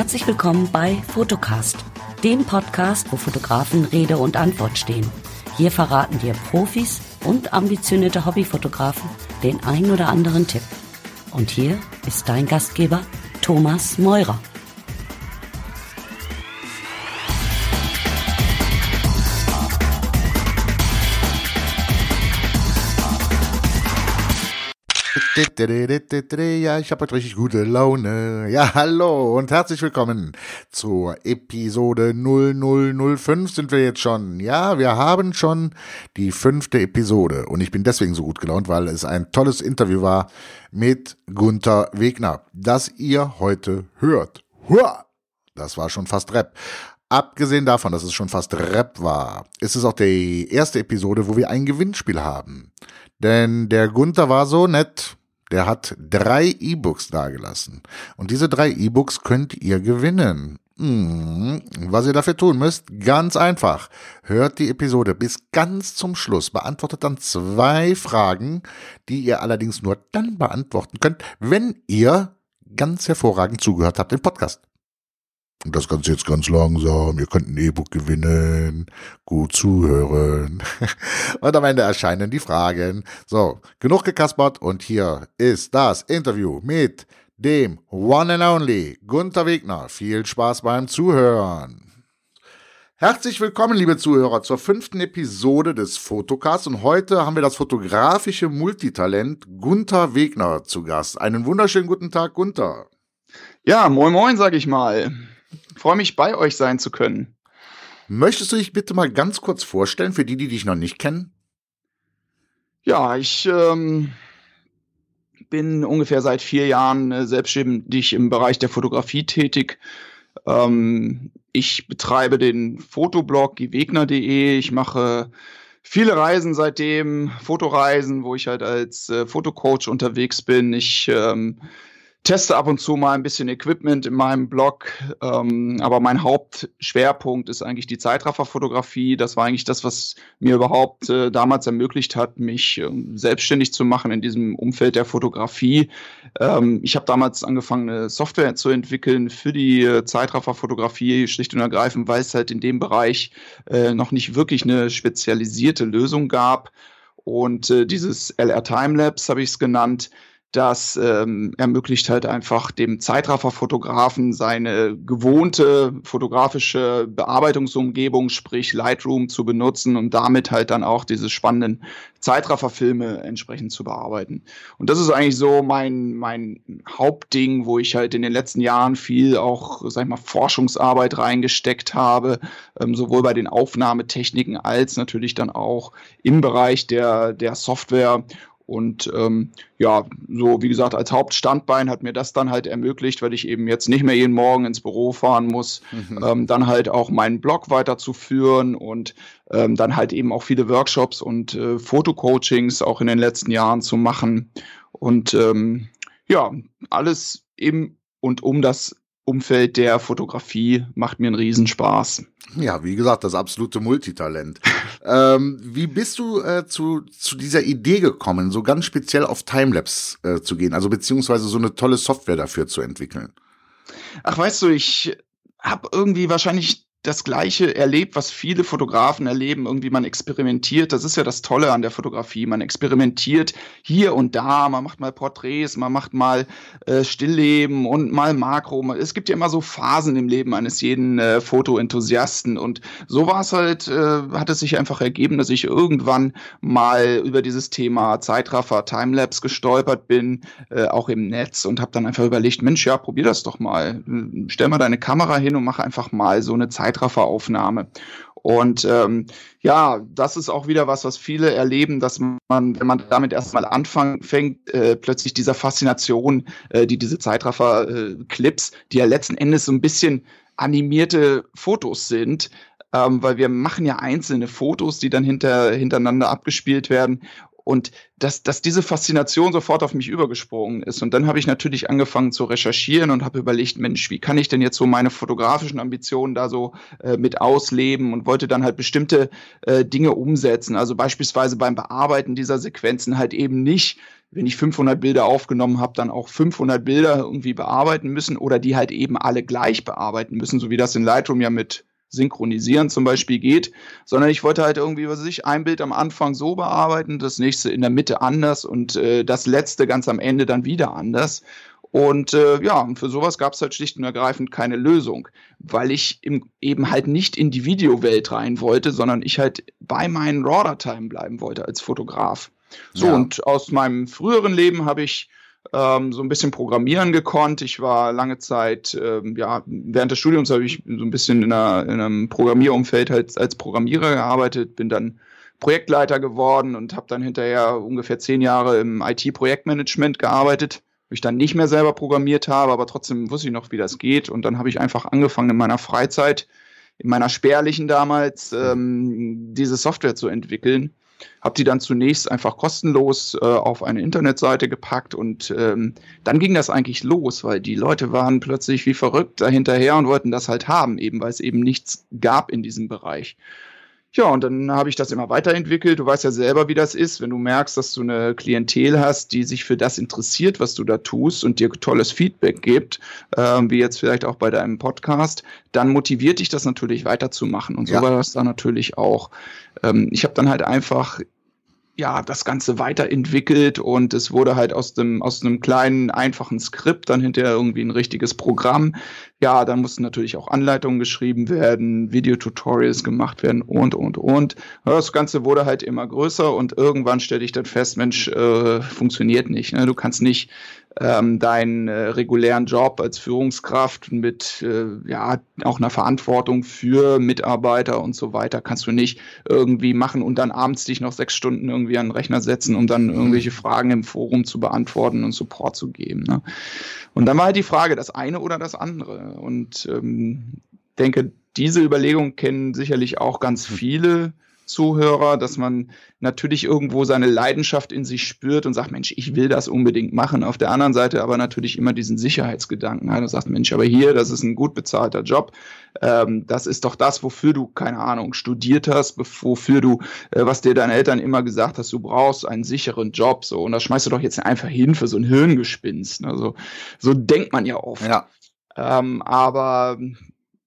Herzlich willkommen bei Fotocast, dem Podcast, wo Fotografen Rede und Antwort stehen. Hier verraten dir Profis und ambitionierte Hobbyfotografen den ein oder anderen Tipp. Und hier ist dein Gastgeber Thomas Meurer. Ja, ich habe heute richtig gute Laune. Ja, hallo und herzlich willkommen zur Episode 0005 sind wir jetzt schon. Ja, wir haben schon die fünfte Episode und ich bin deswegen so gut gelaunt, weil es ein tolles Interview war mit Gunther Wegner, das ihr heute hört. Hua! Das war schon fast Rap. Abgesehen davon, dass es schon fast Rap war, ist es auch die erste Episode, wo wir ein Gewinnspiel haben. Denn der Gunther war so nett, der hat drei E-Books dagelassen. Und diese drei E-Books könnt ihr gewinnen. Hm, was ihr dafür tun müsst, ganz einfach. Hört die Episode bis ganz zum Schluss, beantwortet dann zwei Fragen, die ihr allerdings nur dann beantworten könnt, wenn ihr ganz hervorragend zugehört habt im Podcast. Und das Ganze jetzt ganz langsam. Ihr könnt ein E-Book gewinnen. Gut zuhören. Und am Ende erscheinen die Fragen. So, genug gekaspert. Und hier ist das Interview mit dem One and Only Gunther Wegner. Viel Spaß beim Zuhören. Herzlich willkommen, liebe Zuhörer, zur fünften Episode des Fotocasts. Und heute haben wir das fotografische Multitalent Gunther Wegner zu Gast. Einen wunderschönen guten Tag, Gunther. Ja, moin moin, sag ich mal freue mich, bei euch sein zu können. Möchtest du dich bitte mal ganz kurz vorstellen, für die, die dich noch nicht kennen? Ja, ich ähm, bin ungefähr seit vier Jahren äh, selbstständig im Bereich der Fotografie tätig. Ähm, ich betreibe den Fotoblog giewegner.de. Ich mache viele Reisen seitdem, Fotoreisen, wo ich halt als äh, Fotocoach unterwegs bin. Ich ähm, teste ab und zu mal ein bisschen Equipment in meinem Blog, ähm, aber mein Hauptschwerpunkt ist eigentlich die Zeitrafferfotografie. Das war eigentlich das, was mir überhaupt äh, damals ermöglicht hat, mich äh, selbstständig zu machen in diesem Umfeld der Fotografie. Ähm, ich habe damals angefangen, eine Software zu entwickeln für die äh, Zeitrafferfotografie, schlicht und ergreifend, weil es halt in dem Bereich äh, noch nicht wirklich eine spezialisierte Lösung gab. Und äh, dieses LR Timelapse habe ich es genannt das ähm, ermöglicht halt einfach dem Zeitrafferfotografen seine gewohnte fotografische Bearbeitungsumgebung, sprich Lightroom, zu benutzen und damit halt dann auch diese spannenden Zeitrafferfilme entsprechend zu bearbeiten. Und das ist eigentlich so mein, mein Hauptding, wo ich halt in den letzten Jahren viel auch, sag ich mal, Forschungsarbeit reingesteckt habe, ähm, sowohl bei den Aufnahmetechniken als natürlich dann auch im Bereich der, der Software und ähm, ja, so wie gesagt, als Hauptstandbein hat mir das dann halt ermöglicht, weil ich eben jetzt nicht mehr jeden Morgen ins Büro fahren muss, mhm. ähm, dann halt auch meinen Blog weiterzuführen und ähm, dann halt eben auch viele Workshops und äh, Fotocoachings auch in den letzten Jahren zu machen. Und ähm, ja, alles im und um das Umfeld der Fotografie macht mir einen Riesenspaß. Ja, wie gesagt, das absolute Multitalent. ähm, wie bist du äh, zu, zu dieser Idee gekommen, so ganz speziell auf Timelapse äh, zu gehen, also beziehungsweise so eine tolle Software dafür zu entwickeln? Ach, weißt du, ich habe irgendwie wahrscheinlich das Gleiche erlebt, was viele Fotografen erleben. Irgendwie man experimentiert. Das ist ja das Tolle an der Fotografie. Man experimentiert hier und da. Man macht mal Porträts, man macht mal äh, Stillleben und mal Makro. Es gibt ja immer so Phasen im Leben eines jeden äh, Fotoenthusiasten. Und so war es halt, äh, hat es sich einfach ergeben, dass ich irgendwann mal über dieses Thema Zeitraffer, Timelapse gestolpert bin, äh, auch im Netz und habe dann einfach überlegt, Mensch, ja, probier das doch mal. Stell mal deine Kamera hin und mach einfach mal so eine Zeit Zeitrafferaufnahme. Und ähm, ja, das ist auch wieder was, was viele erleben, dass man, wenn man damit erstmal anfängt, äh, plötzlich dieser Faszination, äh, die diese Zeitraffer-Clips, äh, die ja letzten Endes so ein bisschen animierte Fotos sind, ähm, weil wir machen ja einzelne Fotos, die dann hinter, hintereinander abgespielt werden. Und dass, dass diese Faszination sofort auf mich übergesprungen ist. Und dann habe ich natürlich angefangen zu recherchieren und habe überlegt, Mensch, wie kann ich denn jetzt so meine fotografischen Ambitionen da so äh, mit ausleben und wollte dann halt bestimmte äh, Dinge umsetzen. Also beispielsweise beim Bearbeiten dieser Sequenzen halt eben nicht wenn ich 500 Bilder aufgenommen habe, dann auch 500 Bilder irgendwie bearbeiten müssen oder die halt eben alle gleich bearbeiten müssen, so wie das in Lightroom ja mit Synchronisieren zum Beispiel geht, sondern ich wollte halt irgendwie, was weiß ich, ein Bild am Anfang so bearbeiten, das nächste in der Mitte anders und äh, das letzte ganz am Ende dann wieder anders. Und äh, ja, für sowas gab es halt schlicht und ergreifend keine Lösung, weil ich im, eben halt nicht in die Videowelt rein wollte, sondern ich halt bei meinen RAW-Dateien bleiben wollte als Fotograf. So, ja. und aus meinem früheren Leben habe ich ähm, so ein bisschen programmieren gekonnt. Ich war lange Zeit, ähm, ja, während des Studiums habe ich so ein bisschen in, einer, in einem Programmierumfeld halt als Programmierer gearbeitet, bin dann Projektleiter geworden und habe dann hinterher ungefähr zehn Jahre im IT-Projektmanagement gearbeitet, wo ich dann nicht mehr selber programmiert habe, aber trotzdem wusste ich noch, wie das geht. Und dann habe ich einfach angefangen in meiner Freizeit, in meiner spärlichen damals, ähm, diese Software zu entwickeln habe die dann zunächst einfach kostenlos äh, auf eine Internetseite gepackt und ähm, dann ging das eigentlich los, weil die Leute waren plötzlich wie verrückt dahinterher und wollten das halt haben, eben weil es eben nichts gab in diesem Bereich. Ja, und dann habe ich das immer weiterentwickelt. Du weißt ja selber, wie das ist, wenn du merkst, dass du eine Klientel hast, die sich für das interessiert, was du da tust und dir tolles Feedback gibt, äh, wie jetzt vielleicht auch bei deinem Podcast, dann motiviert dich das natürlich weiterzumachen. Und so ja. war das dann natürlich auch. Ähm, ich habe dann halt einfach ja, das Ganze weiterentwickelt und es wurde halt aus dem, aus einem kleinen, einfachen Skript dann hinterher irgendwie ein richtiges Programm. Ja, dann mussten natürlich auch Anleitungen geschrieben werden, Videotutorials gemacht werden und, und, und. Das Ganze wurde halt immer größer und irgendwann stellte ich dann fest, Mensch, äh, funktioniert nicht. Ne? Du kannst nicht ähm, deinen äh, regulären Job als Führungskraft mit äh, ja auch einer Verantwortung für Mitarbeiter und so weiter kannst du nicht irgendwie machen und dann abends dich noch sechs Stunden irgendwie an den Rechner setzen, um dann irgendwelche Fragen im Forum zu beantworten und Support zu geben. Ne? Und dann war halt die Frage, das eine oder das andere. Und ähm, denke, diese Überlegung kennen sicherlich auch ganz viele Zuhörer, dass man natürlich irgendwo seine Leidenschaft in sich spürt und sagt, Mensch, ich will das unbedingt machen. Auf der anderen Seite aber natürlich immer diesen Sicherheitsgedanken hat und sagt, Mensch, aber hier, das ist ein gut bezahlter Job. Ähm, das ist doch das, wofür du, keine Ahnung, studiert hast, wofür du, äh, was dir deine Eltern immer gesagt hast, du brauchst einen sicheren Job. So, und das schmeißt du doch jetzt einfach hin für so ein Hirngespinst. Also, so denkt man ja oft. Ja. Ähm, aber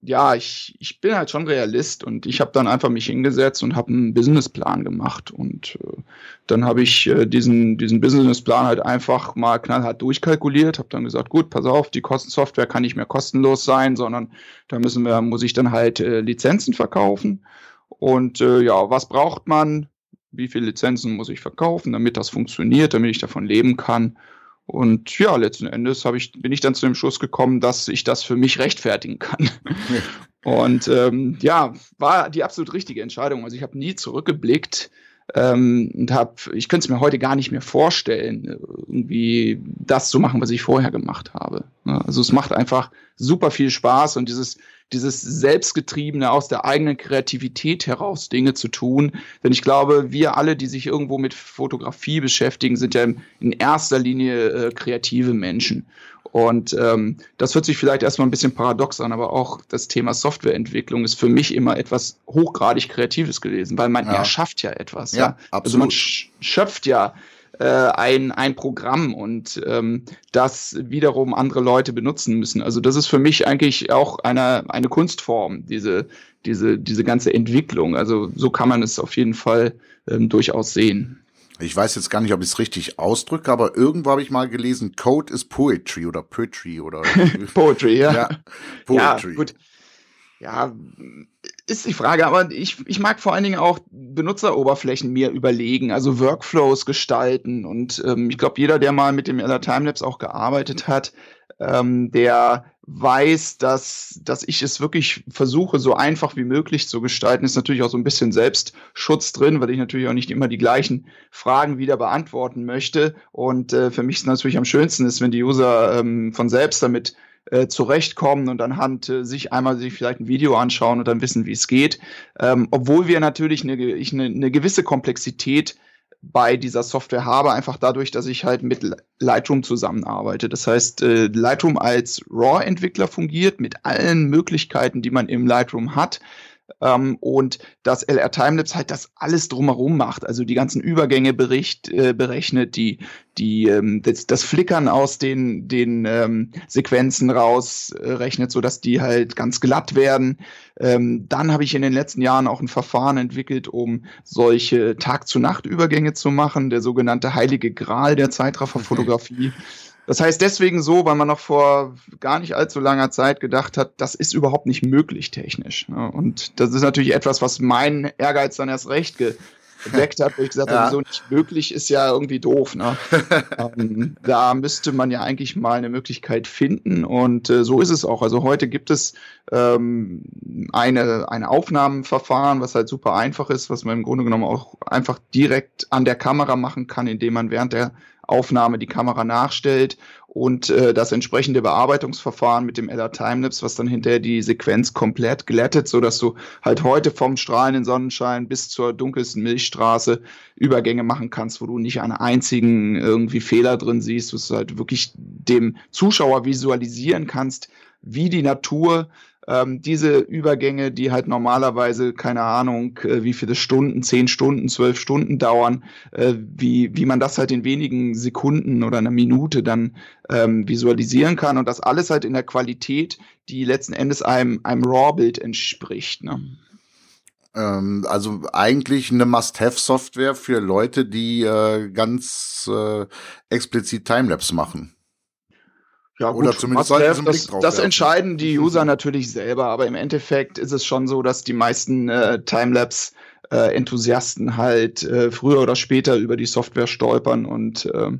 ja, ich, ich bin halt schon Realist und ich habe dann einfach mich hingesetzt und habe einen Businessplan gemacht und äh, dann habe ich äh, diesen, diesen Businessplan halt einfach mal knallhart durchkalkuliert, habe dann gesagt, gut, pass auf, die Kostensoftware kann nicht mehr kostenlos sein, sondern da müssen wir, muss ich dann halt äh, Lizenzen verkaufen und äh, ja, was braucht man? Wie viele Lizenzen muss ich verkaufen, damit das funktioniert, damit ich davon leben kann? Und ja, letzten Endes ich, bin ich dann zu dem Schluss gekommen, dass ich das für mich rechtfertigen kann. Und ähm, ja, war die absolut richtige Entscheidung. Also ich habe nie zurückgeblickt ähm, und habe, ich könnte es mir heute gar nicht mehr vorstellen, irgendwie das zu machen, was ich vorher gemacht habe. Also es macht einfach super viel Spaß und dieses dieses Selbstgetriebene aus der eigenen Kreativität heraus Dinge zu tun. Denn ich glaube, wir alle, die sich irgendwo mit Fotografie beschäftigen, sind ja in erster Linie äh, kreative Menschen. Und ähm, das hört sich vielleicht erstmal ein bisschen paradox an, aber auch das Thema Softwareentwicklung ist für mich immer etwas hochgradig Kreatives gewesen, weil man ja. erschafft ja etwas. Ja, ja? Also man schöpft ja äh, ein, ein Programm und ähm, das wiederum andere Leute benutzen müssen. Also das ist für mich eigentlich auch eine, eine Kunstform, diese, diese, diese ganze Entwicklung. Also so kann man es auf jeden Fall ähm, durchaus sehen. Ich weiß jetzt gar nicht, ob ich es richtig ausdrücke, aber irgendwo habe ich mal gelesen, Code is Poetry oder Poetry oder Poetry, ja. ja. Poetry. Ja, gut. Ja, ist die Frage, aber ich, ich mag vor allen Dingen auch Benutzeroberflächen mir überlegen, also Workflows gestalten. Und ähm, ich glaube, jeder, der mal mit dem LR Timelapse auch gearbeitet hat, ähm, der weiß, dass, dass ich es wirklich versuche, so einfach wie möglich zu gestalten. Ist natürlich auch so ein bisschen Selbstschutz drin, weil ich natürlich auch nicht immer die gleichen Fragen wieder beantworten möchte. Und äh, für mich ist natürlich am schönsten ist, wenn die User ähm, von selbst damit äh, zurechtkommen und anhand äh, sich einmal sich vielleicht ein Video anschauen und dann wissen, wie es geht. Ähm, obwohl wir natürlich eine, ich eine, eine gewisse Komplexität bei dieser Software habe, einfach dadurch, dass ich halt mit Lightroom zusammenarbeite. Das heißt, äh, Lightroom als RAW-Entwickler fungiert mit allen Möglichkeiten, die man im Lightroom hat. Ähm, und dass LR Timelapse halt das alles drumherum macht, also die ganzen Übergänge bericht, äh, berechnet, die, die, ähm, das, das Flickern aus den, den ähm, Sequenzen rausrechnet, äh, so dass die halt ganz glatt werden. Ähm, dann habe ich in den letzten Jahren auch ein Verfahren entwickelt, um solche Tag-zu-Nacht-Übergänge zu machen, der sogenannte heilige Gral der Zeitrafferfotografie. Das heißt deswegen so, weil man noch vor gar nicht allzu langer Zeit gedacht hat, das ist überhaupt nicht möglich technisch. Und das ist natürlich etwas, was mein Ehrgeiz dann erst recht geweckt hat, wo ich gesagt ja. habe, so nicht möglich ist ja irgendwie doof. Ne? ähm, da müsste man ja eigentlich mal eine Möglichkeit finden und äh, so ist es auch. Also heute gibt es ähm, eine, eine Aufnahmenverfahren, was halt super einfach ist, was man im Grunde genommen auch einfach direkt an der Kamera machen kann, indem man während der Aufnahme die Kamera nachstellt und äh, das entsprechende Bearbeitungsverfahren mit dem LR Timelapse, was dann hinterher die Sequenz komplett glättet, so dass du halt heute vom strahlenden Sonnenschein bis zur dunkelsten Milchstraße Übergänge machen kannst, wo du nicht einen einzigen irgendwie Fehler drin siehst, wo du halt wirklich dem Zuschauer visualisieren kannst, wie die Natur ähm, diese Übergänge, die halt normalerweise, keine Ahnung, äh, wie viele Stunden, zehn Stunden, zwölf Stunden dauern, äh, wie, wie man das halt in wenigen Sekunden oder einer Minute dann ähm, visualisieren kann und das alles halt in der Qualität, die letzten Endes einem, einem RAW-Bild entspricht. Ne? Ähm, also eigentlich eine Must-Have-Software für Leute, die äh, ganz äh, explizit Timelapse machen. Ja, gut, Oder zumindest sollten sie einen Blick drauf Das, das entscheiden die User natürlich selber, aber im Endeffekt ist es schon so, dass die meisten äh, Timelapse äh, Enthusiasten halt äh, früher oder später über die Software stolpern und äh,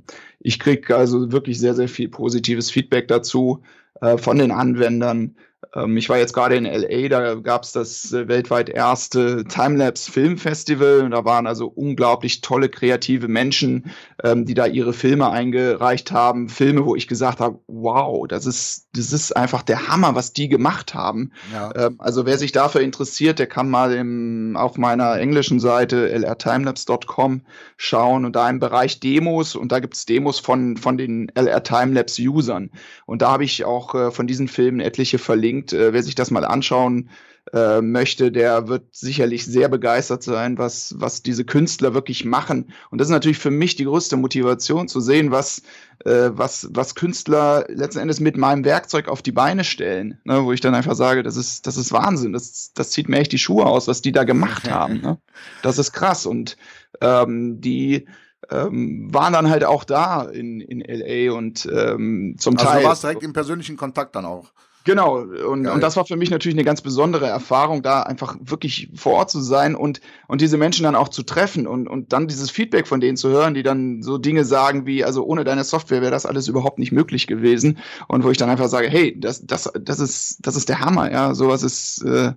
ich kriege also wirklich sehr, sehr viel positives Feedback dazu äh, von den Anwendern. Ähm, ich war jetzt gerade in LA, da gab es das äh, weltweit erste Timelapse Filmfestival. Da waren also unglaublich tolle kreative Menschen, ähm, die da ihre Filme eingereicht haben. Filme, wo ich gesagt habe, wow, das ist, das ist einfach der Hammer, was die gemacht haben. Ja. Ähm, also wer sich dafür interessiert, der kann mal im, auf meiner englischen Seite lrtimelapse.com schauen und da im Bereich Demos und da gibt es Demos von, von den LR Timelapse Usern. Und da habe ich auch äh, von diesen Filmen etliche verlinkt äh, wer sich das mal anschauen äh, möchte, der wird sicherlich sehr begeistert sein, was, was diese Künstler wirklich machen. Und das ist natürlich für mich die größte Motivation zu sehen, was, äh, was, was Künstler letzten Endes mit meinem Werkzeug auf die Beine stellen. Ne? Wo ich dann einfach sage, das ist, das ist Wahnsinn, das, das zieht mir echt die Schuhe aus, was die da gemacht haben. Ne? Das ist krass. Und ähm, die ähm, waren dann halt auch da in, in LA und ähm, zum also Teil. Also du warst direkt im persönlichen Kontakt dann auch. Genau, und, und das war für mich natürlich eine ganz besondere Erfahrung, da einfach wirklich vor Ort zu sein und, und diese Menschen dann auch zu treffen und, und dann dieses Feedback von denen zu hören, die dann so Dinge sagen wie, also ohne deine Software wäre das alles überhaupt nicht möglich gewesen. Und wo ich dann einfach sage, hey, das, das, das ist, das ist der Hammer, ja, sowas ist, äh,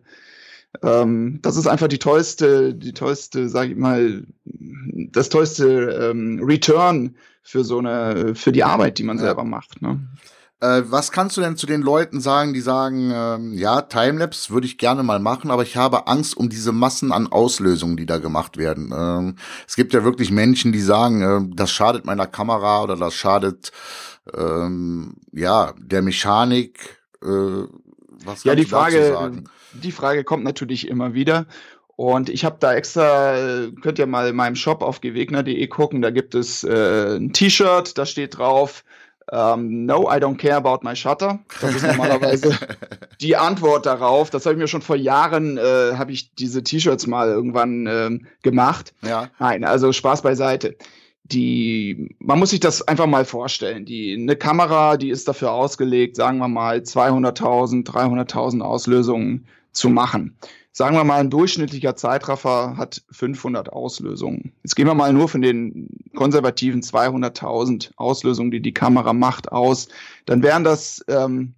ähm, das ist einfach die tollste, die tollste, sag ich mal, das tollste ähm, Return für so eine, für die Arbeit, die man selber macht. Ne? Äh, was kannst du denn zu den Leuten sagen, die sagen, ähm, ja, Timelapse würde ich gerne mal machen, aber ich habe Angst um diese Massen an Auslösungen, die da gemacht werden. Ähm, es gibt ja wirklich Menschen, die sagen, äh, das schadet meiner Kamera oder das schadet ähm, ja der Mechanik. Äh, was ja, die Frage, die Frage kommt natürlich immer wieder. Und ich habe da extra, könnt ihr mal in meinem Shop auf gewegner.de gucken, da gibt es äh, ein T-Shirt, da steht drauf, um, ähm, no, I don't care about my shutter. Das ist normalerweise die Antwort darauf. Das habe ich mir schon vor Jahren, äh, habe ich diese T-Shirts mal irgendwann äh, gemacht. Ja. Nein, also Spaß beiseite. Die, man muss sich das einfach mal vorstellen. Die, eine Kamera, die ist dafür ausgelegt, sagen wir mal 200.000, 300.000 Auslösungen zu machen sagen wir mal, ein durchschnittlicher Zeitraffer hat 500 Auslösungen. Jetzt gehen wir mal nur von den konservativen 200.000 Auslösungen, die die Kamera macht, aus. Dann wären das, ähm,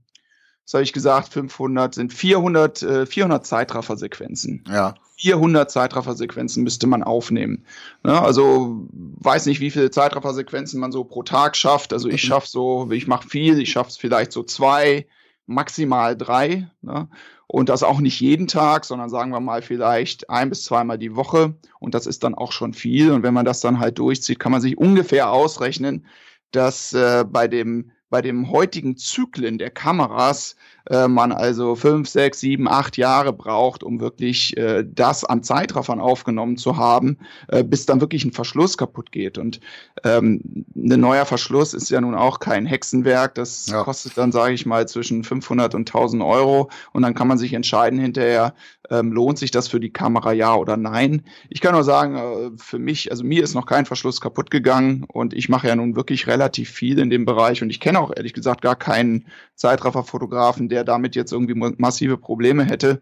was habe ich gesagt, 500 sind 400, äh, 400 Zeitraffersequenzen. Ja. 400 Zeitraffersequenzen müsste man aufnehmen. Ja, also weiß nicht, wie viele Zeitraffersequenzen man so pro Tag schafft. Also ich mhm. schaffe so, ich mache viel, ich schaffe es vielleicht so zwei, maximal drei. Ne? Und das auch nicht jeden Tag, sondern sagen wir mal vielleicht ein bis zweimal die Woche. Und das ist dann auch schon viel. Und wenn man das dann halt durchzieht, kann man sich ungefähr ausrechnen, dass äh, bei dem bei dem heutigen Zyklen der Kameras äh, man also fünf, sechs, sieben, acht Jahre braucht, um wirklich äh, das an Zeitraffern aufgenommen zu haben, äh, bis dann wirklich ein Verschluss kaputt geht. Und ähm, ein neuer Verschluss ist ja nun auch kein Hexenwerk. Das ja. kostet dann, sage ich mal, zwischen 500 und 1000 Euro. Und dann kann man sich entscheiden hinterher, ähm, lohnt sich das für die Kamera ja oder nein. Ich kann nur sagen, äh, für mich, also mir ist noch kein Verschluss kaputt gegangen und ich mache ja nun wirklich relativ viel in dem Bereich und ich kenne auch ehrlich gesagt gar keinen Zeitrafferfotografen, der damit jetzt irgendwie massive Probleme hätte.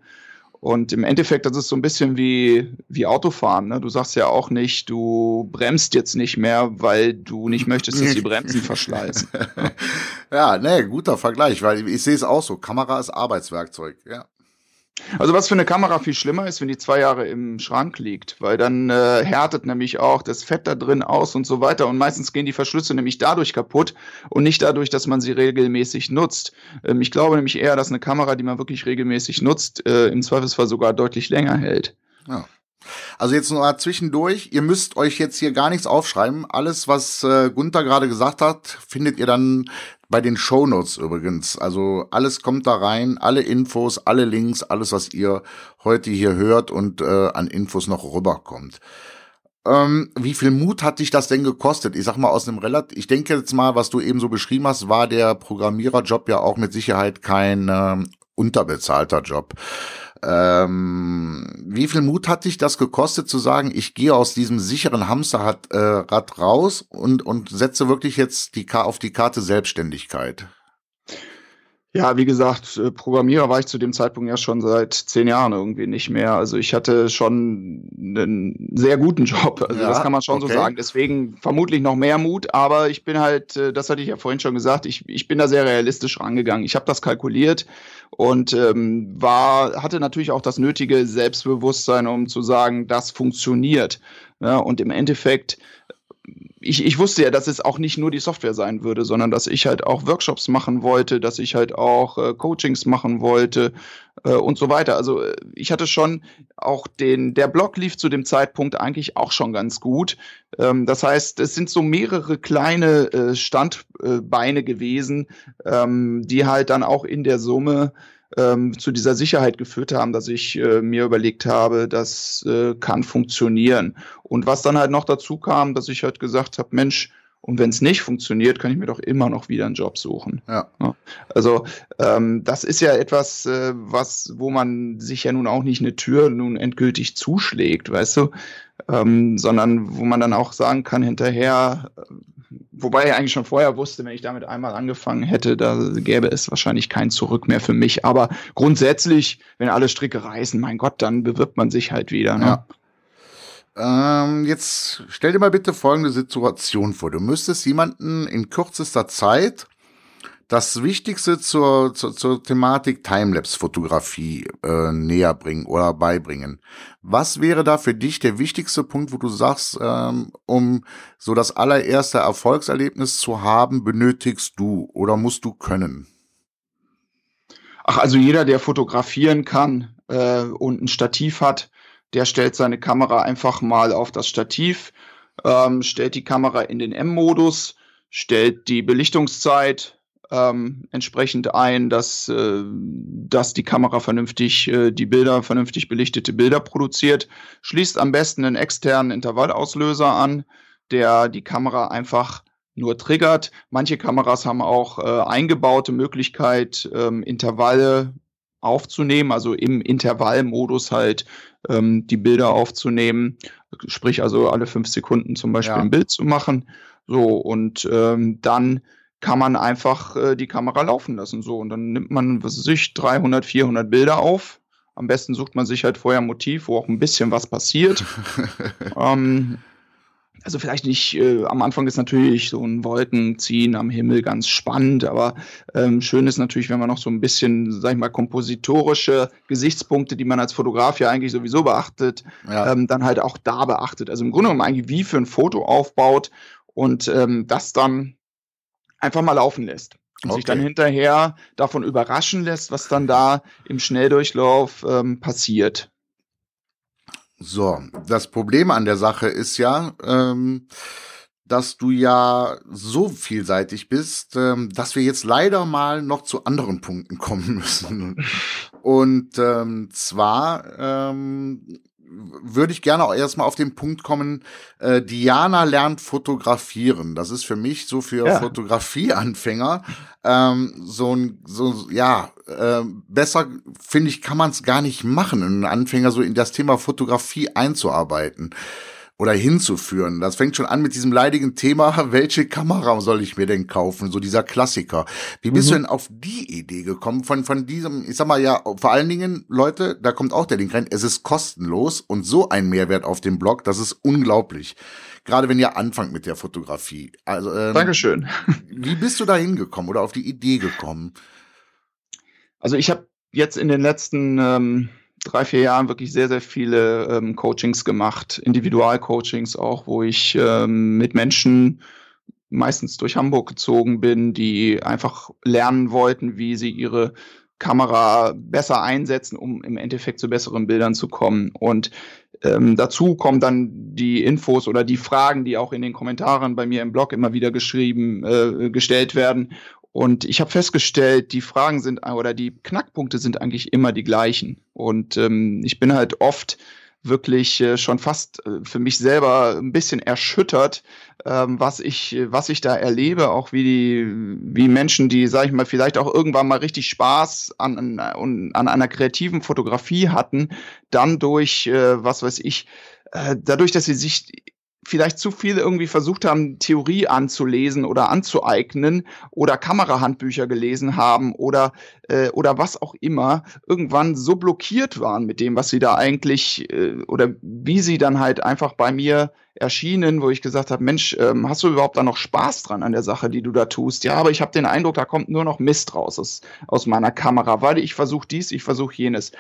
Und im Endeffekt, das ist so ein bisschen wie, wie Autofahren. Ne? Du sagst ja auch nicht, du bremst jetzt nicht mehr, weil du nicht möchtest, dass die Bremsen verschleißen. ja, ne, guter Vergleich, weil ich sehe es auch so. Kamera ist Arbeitswerkzeug, ja. Also was für eine Kamera viel schlimmer ist, wenn die zwei Jahre im Schrank liegt, weil dann äh, härtet nämlich auch das Fett da drin aus und so weiter und meistens gehen die Verschlüsse nämlich dadurch kaputt und nicht dadurch, dass man sie regelmäßig nutzt. Ähm, ich glaube nämlich eher, dass eine Kamera, die man wirklich regelmäßig nutzt, äh, im Zweifelsfall sogar deutlich länger hält. Ja. Also jetzt noch mal zwischendurch, ihr müsst euch jetzt hier gar nichts aufschreiben. Alles, was äh, Gunther gerade gesagt hat, findet ihr dann bei den Shownotes übrigens. Also alles kommt da rein, alle Infos, alle Links, alles, was ihr heute hier hört und äh, an Infos noch rüberkommt. Ähm, wie viel Mut hat dich das denn gekostet? Ich sag mal aus einem relativ, ich denke jetzt mal, was du eben so beschrieben hast, war der Programmiererjob ja auch mit Sicherheit kein äh, unterbezahlter Job. Ähm, wie viel Mut hat dich das gekostet zu sagen, ich gehe aus diesem sicheren Hamsterrad äh, raus und, und setze wirklich jetzt die, auf die Karte Selbstständigkeit? Ja, wie gesagt, äh, Programmierer war ich zu dem Zeitpunkt ja schon seit zehn Jahren irgendwie nicht mehr. Also ich hatte schon einen sehr guten Job. Also ja, das kann man schon okay. so sagen. Deswegen vermutlich noch mehr Mut. Aber ich bin halt, äh, das hatte ich ja vorhin schon gesagt, ich, ich bin da sehr realistisch rangegangen. Ich habe das kalkuliert und ähm, war, hatte natürlich auch das nötige Selbstbewusstsein, um zu sagen, das funktioniert. Ja, und im Endeffekt ich, ich wusste ja, dass es auch nicht nur die Software sein würde, sondern dass ich halt auch Workshops machen wollte, dass ich halt auch äh, Coachings machen wollte äh, und so weiter. Also äh, ich hatte schon auch den, der Blog lief zu dem Zeitpunkt eigentlich auch schon ganz gut. Ähm, das heißt, es sind so mehrere kleine äh, Standbeine gewesen, ähm, die halt dann auch in der Summe ähm, zu dieser Sicherheit geführt haben, dass ich äh, mir überlegt habe, das äh, kann funktionieren. Und was dann halt noch dazu kam, dass ich halt gesagt habe, Mensch, und wenn es nicht funktioniert, kann ich mir doch immer noch wieder einen Job suchen. Ja. Also ähm, das ist ja etwas, äh, was, wo man sich ja nun auch nicht eine Tür nun endgültig zuschlägt, weißt du, ähm, sondern wo man dann auch sagen kann hinterher, wobei er eigentlich schon vorher wusste, wenn ich damit einmal angefangen hätte, da gäbe es wahrscheinlich kein Zurück mehr für mich. Aber grundsätzlich, wenn alle Stricke reißen, mein Gott, dann bewirbt man sich halt wieder. Ne? Ja. Ähm, jetzt stell dir mal bitte folgende Situation vor. Du müsstest jemanden in kürzester Zeit das Wichtigste zur, zur, zur Thematik Timelapse-Fotografie äh, näher bringen oder beibringen. Was wäre da für dich der wichtigste Punkt, wo du sagst, ähm, um so das allererste Erfolgserlebnis zu haben, benötigst du oder musst du können? Ach, also jeder, der fotografieren kann äh, und ein Stativ hat, der stellt seine Kamera einfach mal auf das Stativ, ähm, stellt die Kamera in den M-Modus, stellt die Belichtungszeit ähm, entsprechend ein, dass, äh, dass die Kamera vernünftig äh, die Bilder, vernünftig belichtete Bilder produziert. Schließt am besten einen externen Intervallauslöser an, der die Kamera einfach nur triggert. Manche Kameras haben auch äh, eingebaute Möglichkeit, ähm, Intervalle aufzunehmen, also im Intervallmodus halt ähm, die Bilder aufzunehmen, sprich also alle fünf Sekunden zum Beispiel ja. ein Bild zu machen. So, und ähm, dann kann man einfach äh, die Kamera laufen lassen. So, und dann nimmt man, was weiß ich, 300, 400 Bilder auf. Am besten sucht man sich halt vorher ein Motiv, wo auch ein bisschen was passiert. ähm, also vielleicht nicht, äh, am Anfang ist natürlich so ein Wolkenziehen am Himmel ganz spannend, aber ähm, schön ist natürlich, wenn man noch so ein bisschen, sag ich mal, kompositorische Gesichtspunkte, die man als Fotograf ja eigentlich sowieso beachtet, ja. ähm, dann halt auch da beachtet. Also im Grunde genommen eigentlich wie für ein Foto aufbaut und ähm, das dann einfach mal laufen lässt. und okay. sich dann hinterher davon überraschen lässt, was dann da im Schnelldurchlauf ähm, passiert. So, das Problem an der Sache ist ja, ähm, dass du ja so vielseitig bist, ähm, dass wir jetzt leider mal noch zu anderen Punkten kommen müssen. Und ähm, zwar ähm, würde ich gerne auch erstmal auf den Punkt kommen, äh, Diana lernt fotografieren. Das ist für mich so für ja. Fotografieanfänger ähm, so ein, so, ja, äh, besser, finde ich, kann man es gar nicht machen, einen Anfänger so in das Thema Fotografie einzuarbeiten oder hinzuführen. Das fängt schon an mit diesem leidigen Thema, welche Kamera soll ich mir denn kaufen? So dieser Klassiker. Wie bist mhm. du denn auf die Idee gekommen von, von diesem, ich sag mal ja, vor allen Dingen, Leute, da kommt auch der Link rein, es ist kostenlos und so ein Mehrwert auf dem Blog, das ist unglaublich. Gerade wenn ihr anfangt mit der Fotografie. Also, ähm, Dankeschön. Wie bist du da hingekommen oder auf die Idee gekommen? Also ich habe jetzt in den letzten ähm, drei, vier Jahren wirklich sehr, sehr viele ähm, Coachings gemacht, Individualcoachings auch, wo ich ähm, mit Menschen meistens durch Hamburg gezogen bin, die einfach lernen wollten, wie sie ihre Kamera besser einsetzen, um im Endeffekt zu besseren Bildern zu kommen. Und ähm, dazu kommen dann die Infos oder die Fragen, die auch in den Kommentaren bei mir im Blog immer wieder geschrieben, äh, gestellt werden. Und ich habe festgestellt, die Fragen sind oder die Knackpunkte sind eigentlich immer die gleichen. Und ähm, ich bin halt oft wirklich äh, schon fast äh, für mich selber ein bisschen erschüttert, ähm, was ich was ich da erlebe, auch wie die wie Menschen, die sage ich mal vielleicht auch irgendwann mal richtig Spaß an an, an einer kreativen Fotografie hatten, dann durch äh, was weiß ich äh, dadurch, dass sie sich vielleicht zu viel irgendwie versucht haben, Theorie anzulesen oder anzueignen oder Kamerahandbücher gelesen haben oder, äh, oder was auch immer, irgendwann so blockiert waren mit dem, was sie da eigentlich äh, oder wie sie dann halt einfach bei mir erschienen, wo ich gesagt habe, Mensch, ähm, hast du überhaupt da noch Spaß dran an der Sache, die du da tust? Ja, aber ich habe den Eindruck, da kommt nur noch Mist raus aus, aus meiner Kamera, weil ich versuche dies, ich versuche jenes.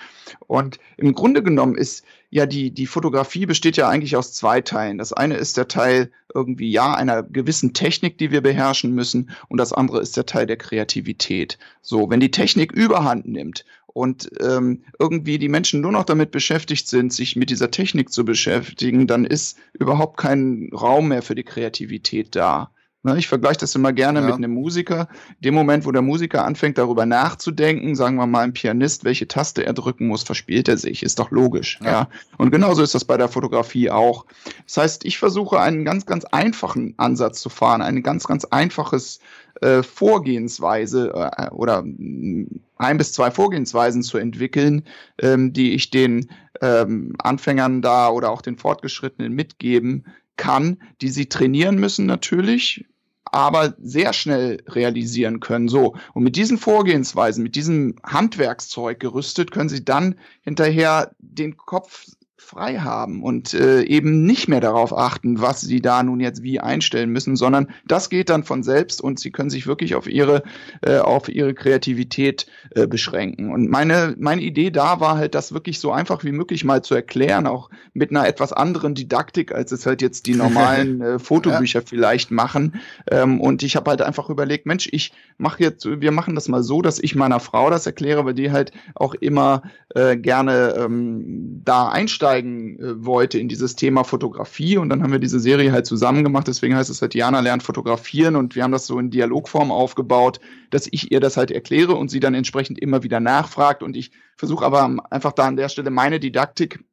Und im Grunde genommen ist ja, die, die Fotografie besteht ja eigentlich aus zwei Teilen. Das eine ist der Teil irgendwie, ja, einer gewissen Technik, die wir beherrschen müssen. Und das andere ist der Teil der Kreativität. So, wenn die Technik überhand nimmt und ähm, irgendwie die Menschen nur noch damit beschäftigt sind, sich mit dieser Technik zu beschäftigen, dann ist überhaupt kein Raum mehr für die Kreativität da. Ne, ich vergleiche das immer gerne ja. mit einem Musiker. Dem Moment, wo der Musiker anfängt, darüber nachzudenken, sagen wir mal ein Pianist, welche Taste er drücken muss, verspielt er sich. Ist doch logisch. Ja. ja. Und genauso ist das bei der Fotografie auch. Das heißt, ich versuche einen ganz, ganz einfachen Ansatz zu fahren, ein ganz, ganz einfaches äh, Vorgehensweise äh, oder ein bis zwei Vorgehensweisen zu entwickeln, ähm, die ich den ähm, Anfängern da oder auch den Fortgeschrittenen mitgeben kann, die sie trainieren müssen natürlich, aber sehr schnell realisieren können. So. Und mit diesen Vorgehensweisen, mit diesem Handwerkszeug gerüstet, können Sie dann hinterher den Kopf frei haben und äh, eben nicht mehr darauf achten, was sie da nun jetzt wie einstellen müssen, sondern das geht dann von selbst und sie können sich wirklich auf ihre äh, auf ihre Kreativität äh, beschränken. Und meine meine Idee da war halt, das wirklich so einfach wie möglich mal zu erklären, auch mit einer etwas anderen Didaktik, als es halt jetzt die normalen äh, Fotobücher ja. vielleicht machen. Ähm, und ich habe halt einfach überlegt, Mensch, ich mache jetzt, wir machen das mal so, dass ich meiner Frau das erkläre, weil die halt auch immer äh, gerne ähm, da einsteigt einsteigen äh, wollte in dieses Thema Fotografie und dann haben wir diese Serie halt zusammen gemacht. Deswegen heißt es halt Jana lernt fotografieren und wir haben das so in Dialogform aufgebaut, dass ich ihr das halt erkläre und sie dann entsprechend immer wieder nachfragt und ich versuche aber einfach da an der Stelle meine Didaktik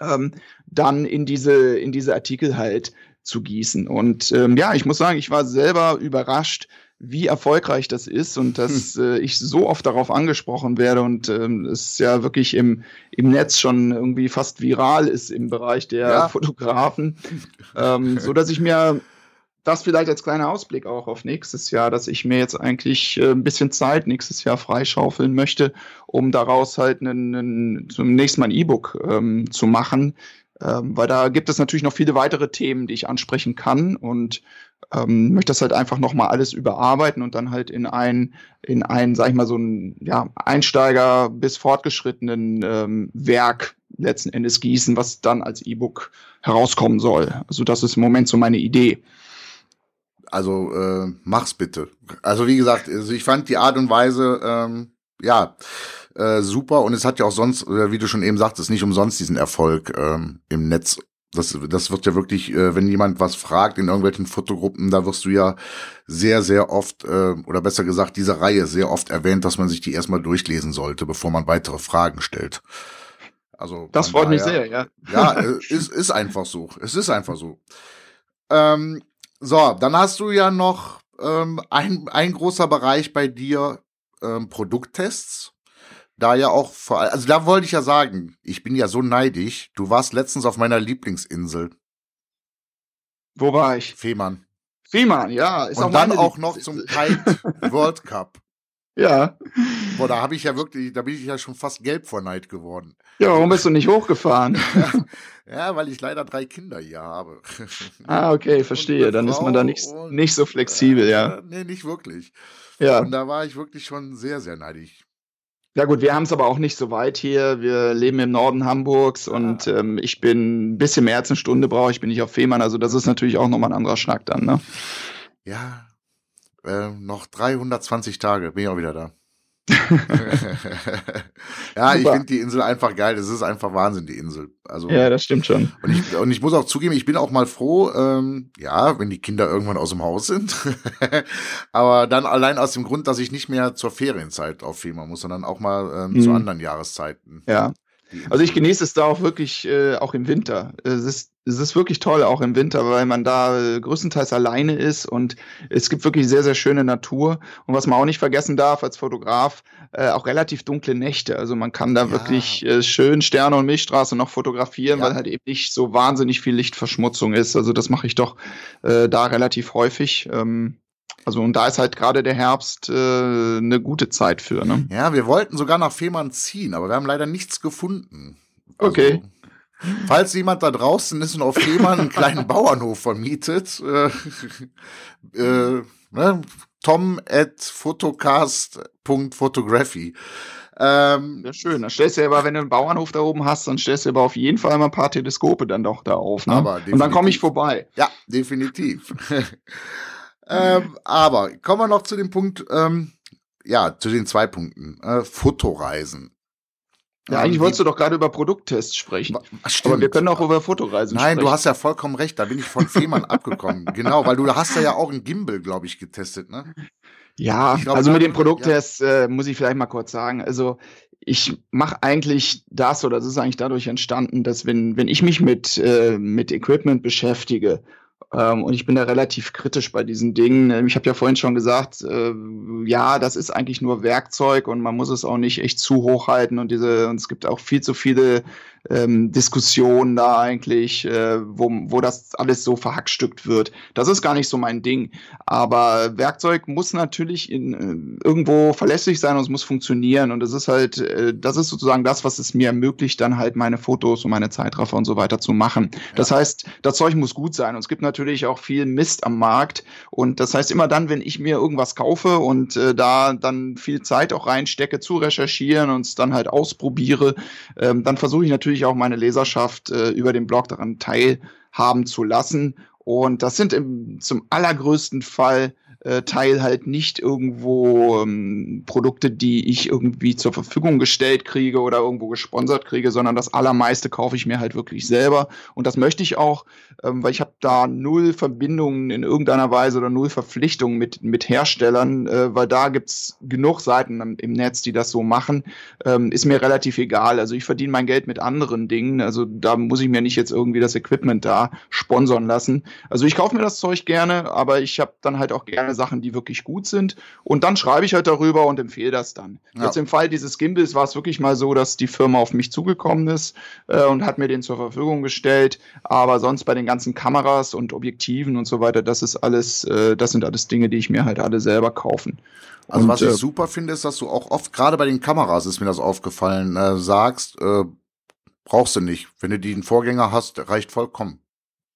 ähm, dann in diese in diese Artikel halt zu gießen. Und ähm, ja, ich muss sagen, ich war selber überrascht, wie erfolgreich das ist und dass hm. äh, ich so oft darauf angesprochen werde und ähm, es ja wirklich im, im Netz schon irgendwie fast viral ist im Bereich der ja. Fotografen, ähm, so dass ich mir das vielleicht als kleiner Ausblick auch auf nächstes Jahr, dass ich mir jetzt eigentlich äh, ein bisschen Zeit nächstes Jahr freischaufeln möchte, um daraus halt einen, einen, zunächst mal ein E-Book ähm, zu machen, ähm, weil da gibt es natürlich noch viele weitere Themen, die ich ansprechen kann und ähm, möchte das halt einfach nochmal alles überarbeiten und dann halt in ein, in ein, sag ich mal, so ein ja, Einsteiger bis fortgeschrittenen ähm, Werk letzten Endes gießen, was dann als E-Book herauskommen soll. Also das ist im Moment so meine Idee. also äh, mach's bitte. Also wie gesagt, also ich fand die Art und Weise, ähm, ja, äh, super und es hat ja auch sonst, äh, wie du schon eben sagtest, nicht umsonst diesen Erfolg ähm, im Netz. Das, das wird ja wirklich, äh, wenn jemand was fragt in irgendwelchen Fotogruppen, da wirst du ja sehr, sehr oft, äh, oder besser gesagt, diese Reihe sehr oft erwähnt, dass man sich die erstmal durchlesen sollte, bevor man weitere Fragen stellt. Also das freut daher, mich sehr, ja. Ja, äh, ist, ist einfach so. Es ist einfach so. Ähm, so, dann hast du ja noch ähm, ein, ein großer Bereich bei dir, ähm, Produkttests da ja auch vor also da wollte ich ja sagen, ich bin ja so neidisch. Du warst letztens auf meiner Lieblingsinsel. Wo war ich? Fehmarn. Fehmarn, ja. Ist Und auch dann auch noch zum Kite World Cup. Ja. Boah, da habe ich ja wirklich, da bin ich ja schon fast gelb vor Neid geworden. Ja, warum bist du nicht hochgefahren? ja, weil ich leider drei Kinder hier habe. ah, okay, verstehe. Dann ist man da nicht, nicht so flexibel, ja. Nee, nicht wirklich. Ja. Und da war ich wirklich schon sehr, sehr neidisch. Ja gut, wir haben es aber auch nicht so weit hier. Wir leben im Norden Hamburgs und ähm, ich bin ein bisschen mehr als eine Stunde brauche ich, bin ich auf Fehmarn. Also das ist natürlich auch nochmal ein anderer Schnack dann, ne? Ja, äh, noch 320 Tage bin ich auch wieder da. ja, Super. ich finde die Insel einfach geil. Das ist einfach Wahnsinn, die Insel. Also, ja, das stimmt schon. Und ich, und ich muss auch zugeben, ich bin auch mal froh, ähm, ja, wenn die Kinder irgendwann aus dem Haus sind. Aber dann allein aus dem Grund, dass ich nicht mehr zur Ferienzeit auf Fehmarn muss, sondern auch mal ähm, mhm. zu anderen Jahreszeiten. Ja. Also ich genieße es da auch wirklich, äh, auch im Winter. Es ist es ist wirklich toll, auch im Winter, weil man da äh, größtenteils alleine ist und es gibt wirklich sehr, sehr schöne Natur. Und was man auch nicht vergessen darf als Fotograf, äh, auch relativ dunkle Nächte. Also man kann da ja. wirklich äh, schön Sterne und Milchstraße noch fotografieren, ja. weil halt eben nicht so wahnsinnig viel Lichtverschmutzung ist. Also das mache ich doch äh, da relativ häufig. Ähm, also und da ist halt gerade der Herbst äh, eine gute Zeit für. Ne? Ja, wir wollten sogar nach Fehmarn ziehen, aber wir haben leider nichts gefunden. Also, okay. Falls jemand da draußen ist und auf Fehmarn einen kleinen Bauernhof vermietet, äh, äh, ne, tom at photocast.photography. Ähm, ja, schön. Dann stellst du ja aber, wenn du einen Bauernhof da oben hast, dann stellst du aber auf jeden Fall mal ein paar Teleskope dann doch da auf. Ne? Aber und dann komme ich vorbei. Ja, definitiv. ähm, aber kommen wir noch zu dem Punkt, ähm, ja, zu den zwei Punkten. Äh, Fotoreisen. Ja, eigentlich wolltest du doch gerade über Produkttests sprechen. Stimmt. Aber wir können auch über Fotoreisen Nein, sprechen. du hast ja vollkommen recht, da bin ich von Fehmarn abgekommen. Genau, weil du hast ja auch einen Gimbal, glaube ich, getestet, ne? Ja, glaub, also mit dem Produkttest ja. äh, muss ich vielleicht mal kurz sagen. Also ich mache eigentlich das oder das ist eigentlich dadurch entstanden, dass wenn, wenn ich mich mit, äh, mit Equipment beschäftige ähm, und ich bin da relativ kritisch bei diesen Dingen. Ähm, ich habe ja vorhin schon gesagt, äh, ja, das ist eigentlich nur Werkzeug und man muss es auch nicht echt zu hoch halten und diese, und es gibt auch viel zu viele ähm, Diskussion da eigentlich, äh, wo, wo das alles so verhackstückt wird. Das ist gar nicht so mein Ding. Aber Werkzeug muss natürlich in, äh, irgendwo verlässlich sein und es muss funktionieren. Und das ist halt, äh, das ist sozusagen das, was es mir ermöglicht, dann halt meine Fotos und meine Zeitraffer und so weiter zu machen. Ja. Das heißt, das Zeug muss gut sein. Und es gibt natürlich auch viel Mist am Markt. Und das heißt, immer dann, wenn ich mir irgendwas kaufe und äh, da dann viel Zeit auch reinstecke zu recherchieren und es dann halt ausprobiere, ähm, dann versuche ich natürlich natürlich auch meine Leserschaft äh, über den Blog daran teilhaben zu lassen. Und das sind im, zum allergrößten Fall äh, Teil halt nicht irgendwo ähm, Produkte, die ich irgendwie zur Verfügung gestellt kriege oder irgendwo gesponsert kriege, sondern das allermeiste kaufe ich mir halt wirklich selber. Und das möchte ich auch, ähm, weil ich habe da null Verbindungen in irgendeiner Weise oder null Verpflichtungen mit, mit Herstellern, äh, weil da gibt's genug Seiten im Netz, die das so machen. Ähm, ist mir relativ egal. Also ich verdiene mein Geld mit anderen Dingen. Also da muss ich mir nicht jetzt irgendwie das Equipment da sponsern lassen. Also ich kaufe mir das Zeug gerne, aber ich habe dann halt auch gerne Sachen, die wirklich gut sind. Und dann schreibe ich halt darüber und empfehle das dann. Ja. Jetzt im Fall dieses Gimbals war es wirklich mal so, dass die Firma auf mich zugekommen ist äh, und hat mir den zur Verfügung gestellt. Aber sonst bei den ganzen Kameras und Objektiven und so weiter, das ist alles, äh, das sind alles Dinge, die ich mir halt alle selber kaufen. Also und, was ich äh, super finde, ist, dass du auch oft, gerade bei den Kameras ist mir das aufgefallen, äh, sagst, äh, brauchst du nicht. Wenn du den Vorgänger hast, reicht vollkommen.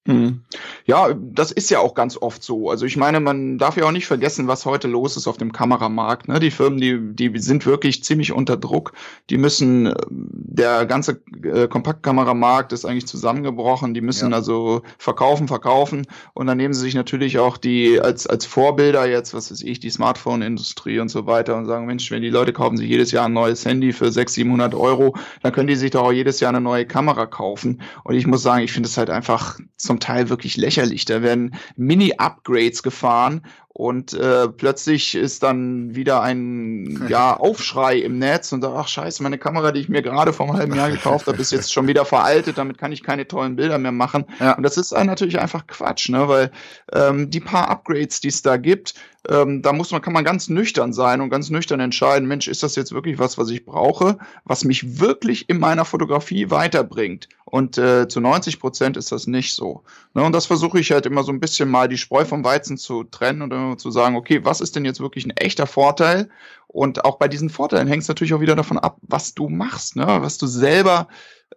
Mhm. Ja, das ist ja auch ganz oft so. Also ich meine, man darf ja auch nicht vergessen, was heute los ist auf dem Kameramarkt. Ne? Die Firmen, die, die sind wirklich ziemlich unter Druck. Die müssen, der ganze äh, Kompaktkameramarkt ist eigentlich zusammengebrochen. Die müssen ja. also verkaufen, verkaufen. Und dann nehmen sie sich natürlich auch die als, als Vorbilder jetzt, was weiß ich, die Smartphone-Industrie und so weiter und sagen, Mensch, wenn die Leute kaufen sich jedes Jahr ein neues Handy für 600, 700 Euro, dann können die sich doch auch jedes Jahr eine neue Kamera kaufen. Und ich muss sagen, ich finde es halt einfach zum Teil wirklich lächerlich. Da werden Mini-Upgrades gefahren und äh, plötzlich ist dann wieder ein ja, Aufschrei im Netz und da, ach scheiße, meine Kamera, die ich mir gerade vor einem halben Jahr gekauft habe, ist jetzt schon wieder veraltet, damit kann ich keine tollen Bilder mehr machen. Ja. Und das ist natürlich einfach Quatsch, ne? weil ähm, die paar Upgrades, die es da gibt, ähm, da muss man, kann man ganz nüchtern sein und ganz nüchtern entscheiden, Mensch, ist das jetzt wirklich was, was ich brauche, was mich wirklich in meiner Fotografie weiterbringt? Und äh, zu 90 Prozent ist das nicht so. Ne? Und das versuche ich halt immer so ein bisschen mal die Spreu vom Weizen zu trennen und immer zu sagen, okay, was ist denn jetzt wirklich ein echter Vorteil? Und auch bei diesen Vorteilen hängt es natürlich auch wieder davon ab, was du machst, ne? was du selber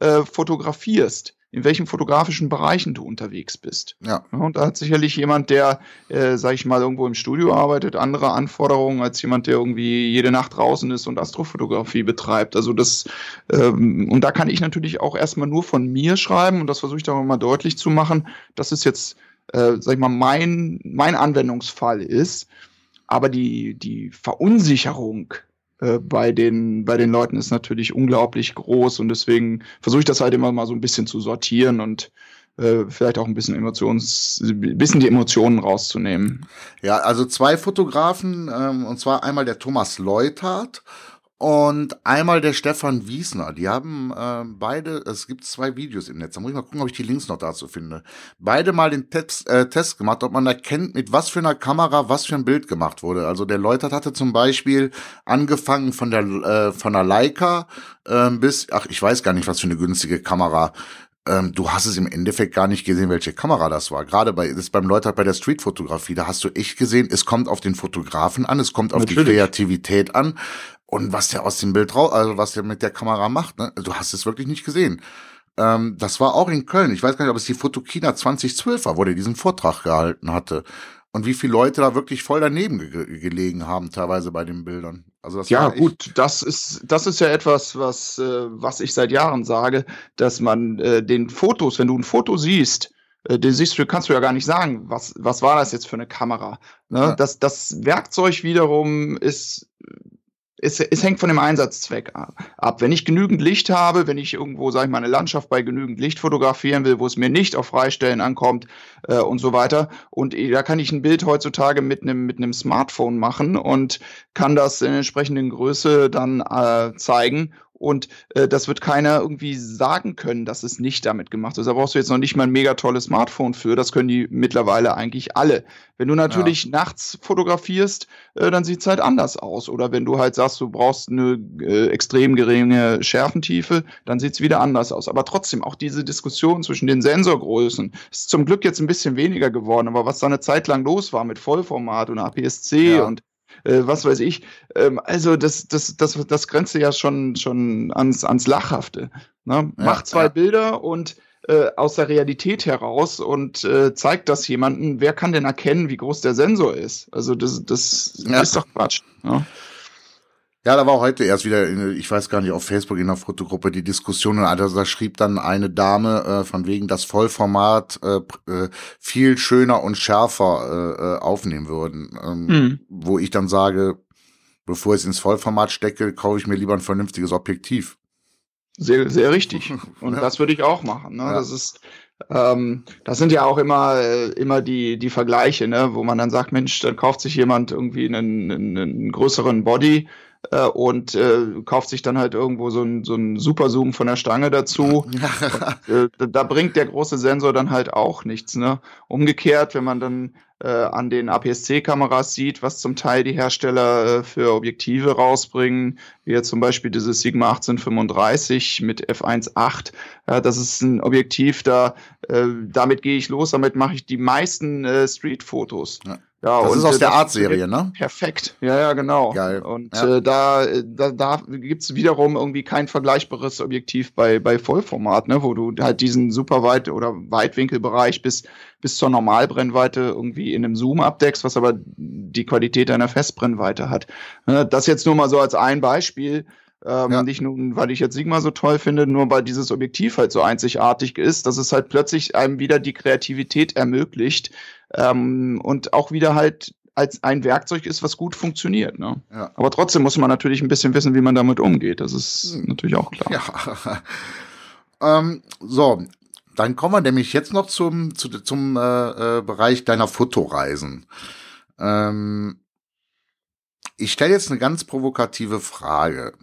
äh, fotografierst in welchen fotografischen Bereichen du unterwegs bist. Ja. Und da hat sicherlich jemand, der, äh, sag ich mal, irgendwo im Studio arbeitet, andere Anforderungen als jemand, der irgendwie jede Nacht draußen ist und Astrofotografie betreibt. Also das, ähm, und da kann ich natürlich auch erstmal nur von mir schreiben und das versuche ich da mal deutlich zu machen, dass es jetzt, äh, sag ich mal, mein, mein Anwendungsfall ist. Aber die, die Verunsicherung äh, bei den, bei den Leuten ist natürlich unglaublich groß und deswegen versuche ich das halt immer mal so ein bisschen zu sortieren und äh, vielleicht auch ein bisschen Emotions, bisschen die Emotionen rauszunehmen. Ja, also zwei Fotografen, ähm, und zwar einmal der Thomas Leuthardt und einmal der Stefan Wiesner. Die haben äh, beide, es gibt zwei Videos im Netz, da muss ich mal gucken, ob ich die Links noch dazu finde. Beide mal den Test, äh, Test gemacht, ob man erkennt, mit was für einer Kamera was für ein Bild gemacht wurde. Also der Leutert hatte zum Beispiel angefangen von der äh, von der Leica äh, bis, ach ich weiß gar nicht, was für eine günstige Kamera ähm, du hast es im Endeffekt gar nicht gesehen, welche Kamera das war. Gerade bei, das ist beim Leutert bei der Streetfotografie, da hast du echt gesehen, es kommt auf den Fotografen an, es kommt auf Natürlich. die Kreativität an und was der aus dem Bild raus, also was der mit der Kamera macht, ne? Du hast es wirklich nicht gesehen. Ähm, das war auch in Köln. Ich weiß gar nicht, ob es die Fotokina 2012 war, wo der diesen Vortrag gehalten hatte. Und wie viele Leute da wirklich voll daneben ge gelegen haben, teilweise bei den Bildern. Also das ja, gut, das ist, das ist ja etwas, was, äh, was ich seit Jahren sage, dass man äh, den Fotos, wenn du ein Foto siehst, äh, den siehst du, kannst du ja gar nicht sagen, was, was war das jetzt für eine Kamera. Ne? Ja. Das, das Werkzeug wiederum ist es, es hängt von dem Einsatzzweck ab. Wenn ich genügend Licht habe, wenn ich irgendwo, sage ich mal, eine Landschaft bei genügend Licht fotografieren will, wo es mir nicht auf Freistellen ankommt äh, und so weiter. Und da kann ich ein Bild heutzutage mit einem mit einem Smartphone machen und kann das in entsprechenden Größe dann äh, zeigen und äh, das wird keiner irgendwie sagen können, dass es nicht damit gemacht ist. Da brauchst du jetzt noch nicht mal ein mega tolles Smartphone für. Das können die mittlerweile eigentlich alle. Wenn du natürlich ja. nachts fotografierst, äh, dann sieht's halt anders aus. Oder wenn du halt sagst, du brauchst eine äh, extrem geringe Schärfentiefe, dann sieht's wieder anders aus. Aber trotzdem, auch diese Diskussion zwischen den Sensorgrößen ist zum Glück jetzt ein bisschen weniger geworden. Aber was da eine Zeit lang los war mit Vollformat und APS-C ja. und äh, was weiß ich. Ähm, also das, das, das, das grenzt ja schon, schon ans, ans Lachhafte. Ne? Ja, Macht zwei ja. Bilder und äh, aus der Realität heraus und äh, zeigt das jemanden, wer kann denn erkennen, wie groß der Sensor ist? Also das, das ja. ist doch Quatsch. Ja. Ja, da war heute erst wieder, in, ich weiß gar nicht, auf Facebook in der Fotogruppe die Diskussion, also da schrieb dann eine Dame äh, von wegen, das Vollformat äh, äh, viel schöner und schärfer äh, äh, aufnehmen würden. Ähm, mhm. Wo ich dann sage, bevor ich es ins Vollformat stecke, kaufe ich mir lieber ein vernünftiges Objektiv. Sehr, sehr richtig. Und ja. das würde ich auch machen. Ne? Ja. Das ist, ähm, das sind ja auch immer, äh, immer die, die Vergleiche, ne? wo man dann sagt, Mensch, dann kauft sich jemand irgendwie einen, einen, einen größeren Body äh, und äh, kauft sich dann halt irgendwo so ein, so ein Superzoom von der Stange dazu. und, äh, da bringt der große Sensor dann halt auch nichts. Ne? Umgekehrt, wenn man dann äh, an den APS-C-Kameras sieht, was zum Teil die Hersteller äh, für Objektive rausbringen, wie jetzt zum Beispiel dieses Sigma 1835 mit f1.8. Ja, das ist ein Objektiv, da äh, damit gehe ich los, damit mache ich die meisten äh, Street-Fotos. Ja. Ja, das ist aus äh, der Art-Serie, ne? Perfekt, ja, ja, genau. Geil. Und ja. Äh, da, da, da gibt's wiederum irgendwie kein vergleichbares Objektiv bei, bei Vollformat, ne, wo du halt diesen super weit oder Weitwinkelbereich bis, bis zur Normalbrennweite irgendwie in einem Zoom abdeckst, was aber die Qualität einer Festbrennweite hat. Ne, das jetzt nur mal so als ein Beispiel. Ähm, ja. Nicht nur, weil ich jetzt Sigma so toll finde, nur weil dieses Objektiv halt so einzigartig ist, dass es halt plötzlich einem wieder die Kreativität ermöglicht ähm, und auch wieder halt als ein Werkzeug ist, was gut funktioniert. Ne? Ja. Aber trotzdem muss man natürlich ein bisschen wissen, wie man damit umgeht. Das ist hm. natürlich auch klar. Ja. ähm, so, dann kommen wir nämlich jetzt noch zum, zu, zum äh, äh, Bereich deiner Fotoreisen. Ähm, ich stelle jetzt eine ganz provokative Frage.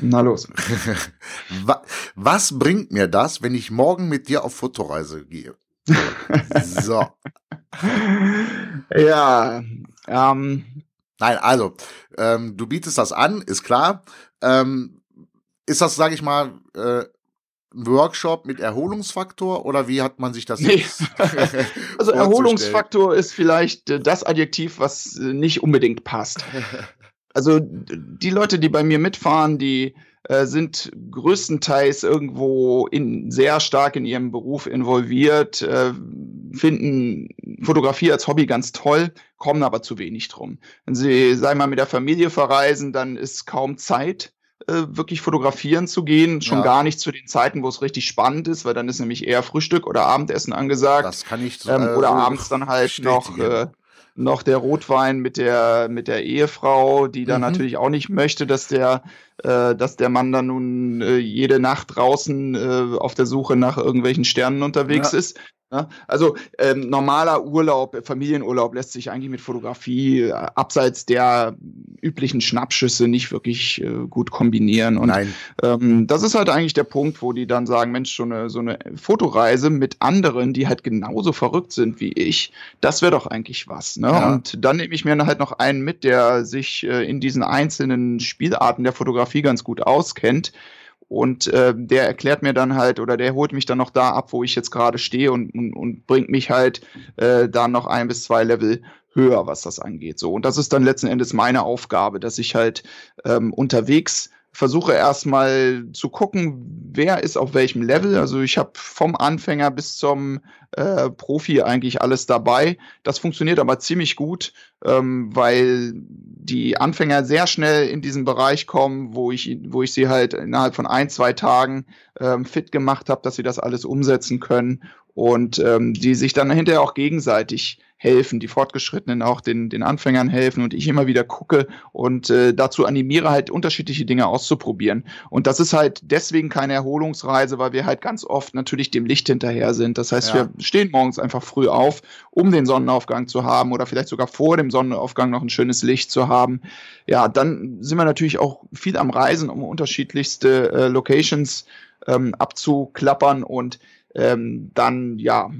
Na los. Was bringt mir das, wenn ich morgen mit dir auf Fotoreise gehe? So. Ja. Ähm. Nein, also, ähm, du bietest das an, ist klar. Ähm, ist das, sage ich mal, äh, ein Workshop mit Erholungsfaktor oder wie hat man sich das nee. Also Erholungsfaktor ist vielleicht äh, das Adjektiv, was äh, nicht unbedingt passt. Also die Leute, die bei mir mitfahren, die äh, sind größtenteils irgendwo in, sehr stark in ihrem Beruf involviert, äh, finden Fotografie als Hobby ganz toll, kommen aber zu wenig drum. Wenn sie, sagen wir mal, mit der Familie verreisen, dann ist kaum Zeit äh, wirklich fotografieren zu gehen. Schon ja. gar nicht zu den Zeiten, wo es richtig spannend ist, weil dann ist nämlich eher Frühstück oder Abendessen angesagt. Das kann ich so, ähm, Oder so abends dann halt noch äh, noch der Rotwein mit der mit der Ehefrau, die dann mhm. natürlich auch nicht möchte, dass der äh, dass der Mann dann nun äh, jede Nacht draußen äh, auf der Suche nach irgendwelchen Sternen unterwegs ja. ist. Ja, also ähm, normaler Urlaub, Familienurlaub lässt sich eigentlich mit Fotografie äh, abseits der üblichen Schnappschüsse nicht wirklich äh, gut kombinieren. Und Nein. Ähm, das ist halt eigentlich der Punkt, wo die dann sagen, Mensch, so eine, so eine Fotoreise mit anderen, die halt genauso verrückt sind wie ich, das wäre doch eigentlich was. Ne? Ja. Und dann nehme ich mir halt noch einen mit, der sich äh, in diesen einzelnen Spielarten der Fotografie ganz gut auskennt und äh, der erklärt mir dann halt oder der holt mich dann noch da ab, wo ich jetzt gerade stehe und, und, und bringt mich halt äh, da noch ein bis zwei Level höher, was das angeht. So und das ist dann letzten Endes meine Aufgabe, dass ich halt ähm, unterwegs versuche erstmal zu gucken, wer ist auf welchem Level. Also ich habe vom Anfänger bis zum äh, Profi eigentlich alles dabei. Das funktioniert aber ziemlich gut, ähm, weil die Anfänger sehr schnell in diesen Bereich kommen, wo ich, wo ich sie halt innerhalb von ein, zwei Tagen ähm, fit gemacht habe, dass sie das alles umsetzen können und ähm, die sich dann hinterher auch gegenseitig helfen, die Fortgeschrittenen auch den, den Anfängern helfen und ich immer wieder gucke und äh, dazu animiere, halt unterschiedliche Dinge auszuprobieren. Und das ist halt deswegen keine Erholungsreise, weil wir halt ganz oft natürlich dem Licht hinterher sind. Das heißt, ja. wir stehen morgens einfach früh auf, um den Sonnenaufgang zu haben oder vielleicht sogar vor dem Sonnenaufgang noch ein schönes Licht zu haben. Ja, dann sind wir natürlich auch viel am Reisen, um unterschiedlichste äh, Locations ähm, abzuklappern und ähm, dann ja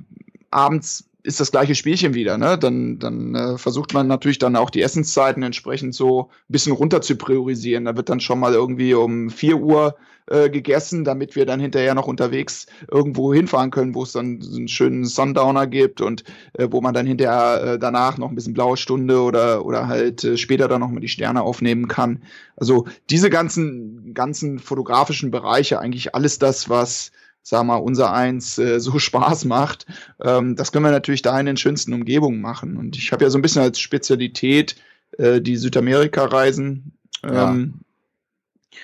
abends ist das gleiche Spielchen wieder, ne? Dann, dann äh, versucht man natürlich dann auch die Essenszeiten entsprechend so ein bisschen runter zu priorisieren. Da wird dann schon mal irgendwie um vier Uhr äh, gegessen, damit wir dann hinterher noch unterwegs irgendwo hinfahren können, wo es dann so einen schönen Sundowner gibt und äh, wo man dann hinterher äh, danach noch ein bisschen blaue Stunde oder, oder halt äh, später dann nochmal die Sterne aufnehmen kann. Also diese ganzen, ganzen fotografischen Bereiche, eigentlich alles das, was sag mal, unser Eins äh, so Spaß macht, ähm, das können wir natürlich da in den schönsten Umgebungen machen. Und ich habe ja so ein bisschen als Spezialität äh, die Südamerika-Reisen. Ähm, ja.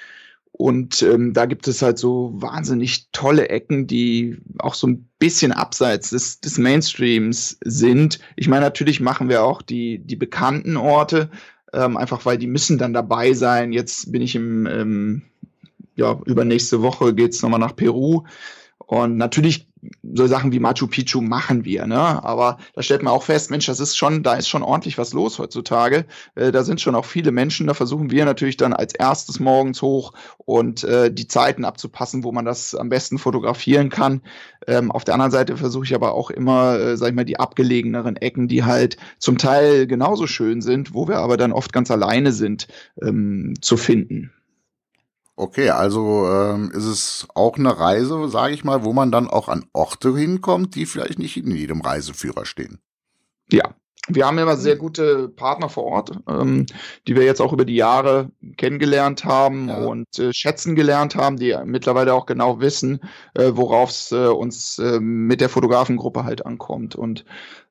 Und ähm, da gibt es halt so wahnsinnig tolle Ecken, die auch so ein bisschen abseits des, des Mainstreams sind. Ich meine, natürlich machen wir auch die, die bekannten Orte, ähm, einfach weil die müssen dann dabei sein. Jetzt bin ich im, im ja, übernächste Woche geht's nochmal nach Peru. Und natürlich so Sachen wie Machu Picchu machen wir, ne? Aber da stellt man auch fest, Mensch, das ist schon, da ist schon ordentlich was los heutzutage. Äh, da sind schon auch viele Menschen. Da versuchen wir natürlich dann als erstes morgens hoch und äh, die Zeiten abzupassen, wo man das am besten fotografieren kann. Ähm, auf der anderen Seite versuche ich aber auch immer, äh, sag ich mal, die abgelegeneren Ecken, die halt zum Teil genauso schön sind, wo wir aber dann oft ganz alleine sind, ähm, zu finden. Okay, also ähm, ist es auch eine Reise, sage ich mal, wo man dann auch an Orte hinkommt, die vielleicht nicht in jedem Reiseführer stehen. Ja, wir haben immer sehr gute Partner vor Ort, ähm, die wir jetzt auch über die Jahre kennengelernt haben ja. und äh, schätzen gelernt haben, die mittlerweile auch genau wissen, äh, worauf es äh, uns äh, mit der Fotografengruppe halt ankommt. Und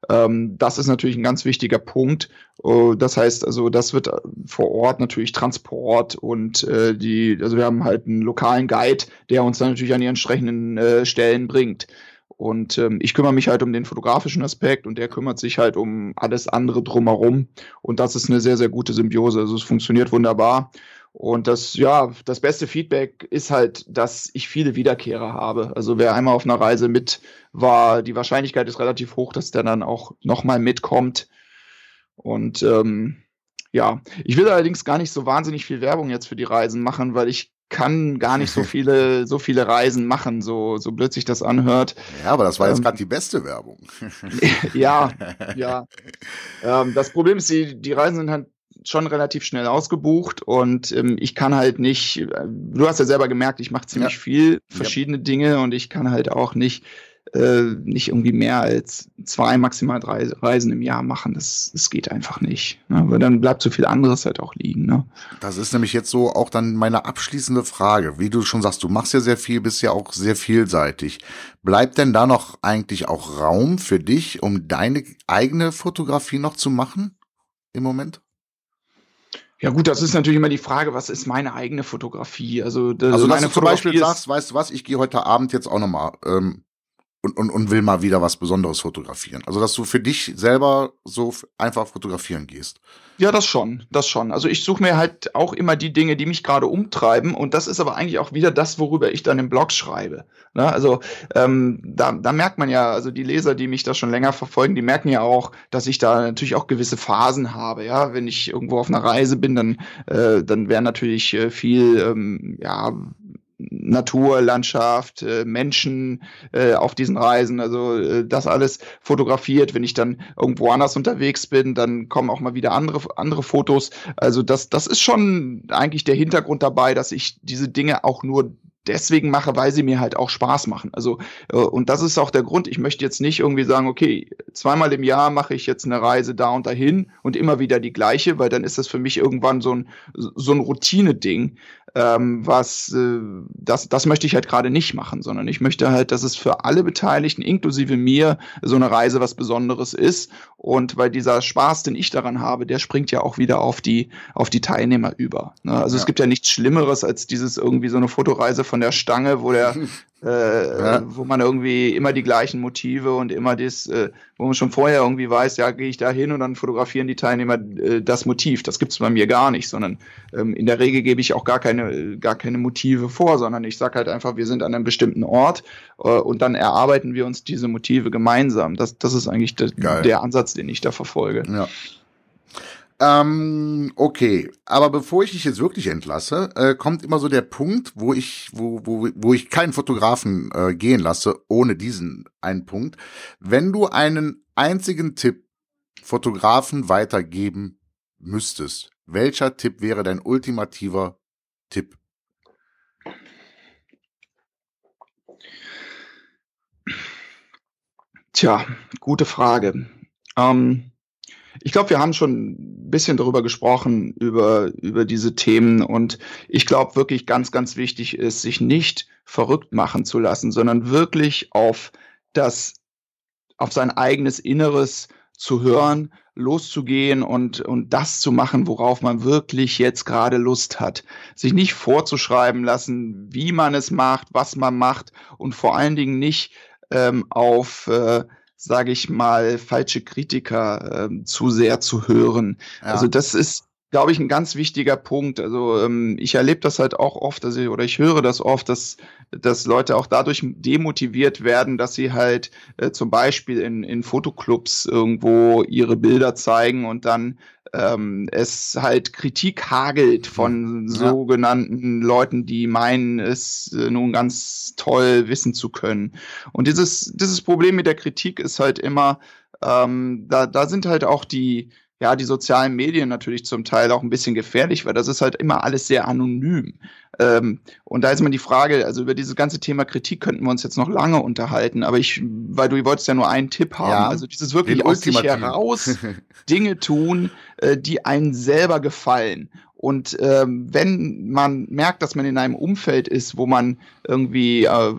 ähm, das ist natürlich ein ganz wichtiger Punkt. Uh, das heißt, also das wird vor Ort natürlich Transport und äh, die, also wir haben halt einen lokalen Guide, der uns dann natürlich an die entsprechenden äh, Stellen bringt. Und ähm, ich kümmere mich halt um den fotografischen Aspekt und der kümmert sich halt um alles andere drumherum. Und das ist eine sehr, sehr gute Symbiose. Also es funktioniert wunderbar. Und das, ja, das beste Feedback ist halt, dass ich viele Wiederkehrer habe. Also wer einmal auf einer Reise mit war, die Wahrscheinlichkeit ist relativ hoch, dass der dann auch nochmal mitkommt. Und ähm, ja, ich will allerdings gar nicht so wahnsinnig viel Werbung jetzt für die Reisen machen, weil ich kann gar nicht so viele, so viele Reisen machen, so, so blöd sich das anhört. Ja, aber das war jetzt ähm, gerade die beste Werbung. ja, ja. Ähm, das Problem ist, die, die Reisen sind halt schon relativ schnell ausgebucht und ähm, ich kann halt nicht, äh, du hast ja selber gemerkt, ich mache ziemlich ja. viel verschiedene ja. Dinge und ich kann halt auch nicht äh, nicht irgendwie mehr als zwei, maximal drei Reisen im Jahr machen. Das, das geht einfach nicht. Ne? Weil dann bleibt so viel anderes halt auch liegen. Ne? Das ist nämlich jetzt so auch dann meine abschließende Frage. Wie du schon sagst, du machst ja sehr viel, bist ja auch sehr vielseitig. Bleibt denn da noch eigentlich auch Raum für dich, um deine eigene Fotografie noch zu machen im Moment? Ja gut, das ist natürlich immer die Frage, was ist meine eigene Fotografie? Also, also dass du zum Beispiel sagst, weißt du was, ich gehe heute Abend jetzt auch nochmal ähm, und, und, und will mal wieder was Besonderes fotografieren. Also, dass du für dich selber so einfach fotografieren gehst. Ja, das schon, das schon. Also ich suche mir halt auch immer die Dinge, die mich gerade umtreiben und das ist aber eigentlich auch wieder das, worüber ich dann im Blog schreibe. Ne? Also ähm, da, da merkt man ja, also die Leser, die mich da schon länger verfolgen, die merken ja auch, dass ich da natürlich auch gewisse Phasen habe. Ja, wenn ich irgendwo auf einer Reise bin, dann äh, dann wäre natürlich äh, viel ähm, ja Natur, Landschaft, äh, Menschen äh, auf diesen Reisen, also äh, das alles fotografiert. Wenn ich dann irgendwo anders unterwegs bin, dann kommen auch mal wieder andere, andere Fotos. Also das, das ist schon eigentlich der Hintergrund dabei, dass ich diese Dinge auch nur deswegen mache, weil sie mir halt auch Spaß machen. Also, äh, und das ist auch der Grund. Ich möchte jetzt nicht irgendwie sagen, okay, zweimal im Jahr mache ich jetzt eine Reise da und dahin und immer wieder die gleiche, weil dann ist das für mich irgendwann so ein, so ein Routine-Ding ähm, was äh, das, das möchte ich halt gerade nicht machen, sondern ich möchte halt, dass es für alle Beteiligten, inklusive mir, so eine Reise was Besonderes ist. Und weil dieser Spaß, den ich daran habe, der springt ja auch wieder auf die, auf die Teilnehmer über. Ne? Also ja. es gibt ja nichts Schlimmeres als dieses irgendwie so eine Fotoreise von der Stange, wo der äh, ja. wo man irgendwie immer die gleichen Motive und immer das, äh, wo man schon vorher irgendwie weiß, ja, gehe ich da hin und dann fotografieren die Teilnehmer äh, das Motiv. Das gibt's bei mir gar nicht, sondern ähm, in der Regel gebe ich auch gar keine, gar keine Motive vor, sondern ich sage halt einfach, wir sind an einem bestimmten Ort äh, und dann erarbeiten wir uns diese Motive gemeinsam. Das, das ist eigentlich de, der Ansatz, den ich da verfolge. Ja. Ähm, okay, aber bevor ich dich jetzt wirklich entlasse, äh, kommt immer so der Punkt, wo ich, wo, wo, wo ich keinen Fotografen äh, gehen lasse, ohne diesen einen Punkt. Wenn du einen einzigen Tipp Fotografen weitergeben müsstest, welcher Tipp wäre dein ultimativer Tipp? Tja, gute Frage. Ähm, ich glaube, wir haben schon ein bisschen darüber gesprochen, über, über diese Themen. Und ich glaube wirklich ganz, ganz wichtig ist, sich nicht verrückt machen zu lassen, sondern wirklich auf das, auf sein eigenes Inneres zu hören, loszugehen und, und das zu machen, worauf man wirklich jetzt gerade Lust hat. Sich nicht vorzuschreiben lassen, wie man es macht, was man macht und vor allen Dingen nicht ähm, auf äh, sage ich mal, falsche Kritiker äh, zu sehr zu hören. Ja. Also das ist, glaube ich, ein ganz wichtiger Punkt. Also ähm, ich erlebe das halt auch oft, also, oder ich höre das oft, dass, dass Leute auch dadurch demotiviert werden, dass sie halt äh, zum Beispiel in, in Fotoclubs irgendwo ihre Bilder zeigen und dann ähm, es halt Kritik hagelt von ja. sogenannten Leuten, die meinen, es äh, nun ganz toll wissen zu können. Und dieses, dieses Problem mit der Kritik ist halt immer, ähm, da, da sind halt auch die, ja, die sozialen Medien natürlich zum Teil auch ein bisschen gefährlich, weil das ist halt immer alles sehr anonym. Ähm, und da ist immer die Frage, also über dieses ganze Thema Kritik könnten wir uns jetzt noch lange unterhalten, aber ich, weil du wolltest ja nur einen Tipp haben, Ja, also dieses wirklich aus sich heraus Dinge tun, äh, die einen selber gefallen. Und ähm, wenn man merkt, dass man in einem Umfeld ist, wo man irgendwie äh,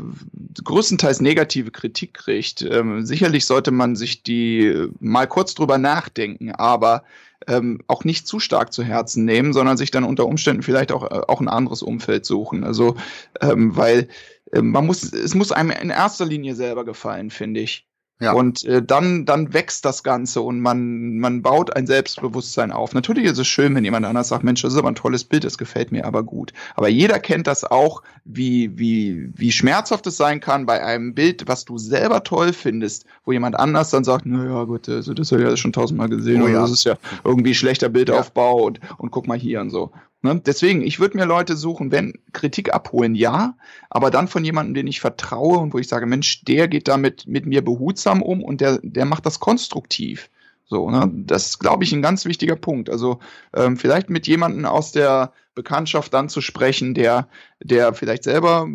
größtenteils negative Kritik kriegt, ähm, sicherlich sollte man sich die äh, mal kurz drüber nachdenken, aber ähm, auch nicht zu stark zu Herzen nehmen, sondern sich dann unter Umständen vielleicht auch, äh, auch ein anderes Umfeld suchen. Also, ähm, weil ähm, man muss, es muss einem in erster Linie selber gefallen, finde ich. Ja. Und äh, dann, dann wächst das Ganze und man, man baut ein Selbstbewusstsein auf. Natürlich ist es schön, wenn jemand anders sagt, Mensch, das ist aber ein tolles Bild, das gefällt mir aber gut. Aber jeder kennt das auch, wie, wie, wie schmerzhaft es sein kann bei einem Bild, was du selber toll findest, wo jemand anders dann sagt, naja, gut, also das habe ich ja schon tausendmal gesehen, Oh oder ja. das ist ja irgendwie schlechter Bildaufbau und, und guck mal hier und so. Ne? Deswegen, ich würde mir Leute suchen, wenn Kritik abholen, ja, aber dann von jemandem, den ich vertraue und wo ich sage, Mensch, der geht damit mit mir behutsam um und der, der macht das konstruktiv. So, ne? Das ist, glaube ich, ein ganz wichtiger Punkt. Also ähm, vielleicht mit jemandem aus der Bekanntschaft dann zu sprechen, der, der vielleicht selber,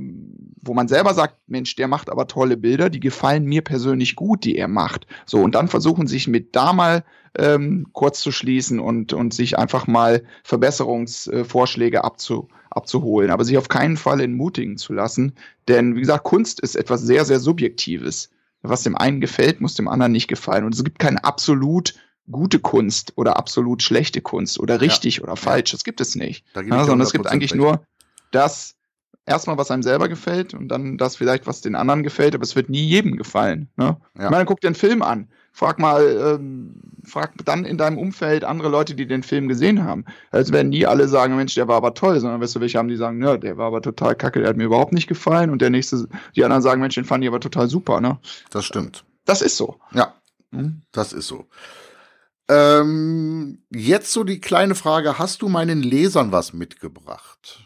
wo man selber sagt, Mensch, der macht aber tolle Bilder, die gefallen mir persönlich gut, die er macht. So, und dann versuchen sich mit da mal ähm, kurz zu schließen und, und sich einfach mal Verbesserungsvorschläge abzu, abzuholen, aber sich auf keinen Fall entmutigen zu lassen. Denn wie gesagt, Kunst ist etwas sehr, sehr Subjektives. Was dem einen gefällt, muss dem anderen nicht gefallen. Und es gibt keine absolut gute Kunst oder absolut schlechte Kunst oder richtig oder falsch. Das gibt es nicht. Ja, sondern es gibt 100% eigentlich recht. nur das, erstmal, was einem selber gefällt und dann das vielleicht, was den anderen gefällt, aber es wird nie jedem gefallen. Ne? Ja. Ich meine, guck dir einen Film an. Frag mal, ähm, frag dann in deinem Umfeld andere Leute, die den Film gesehen haben. Als werden nie alle sagen, Mensch, der war aber toll, sondern weißt du, welche haben, die sagen, ja, der war aber total kacke, der hat mir überhaupt nicht gefallen und der nächste, die anderen sagen, Mensch, den fand ich aber total super, ne? Das stimmt. Das ist so. Ja, Hm? das ist so. Ähm, jetzt so die kleine Frage, hast du meinen Lesern was mitgebracht?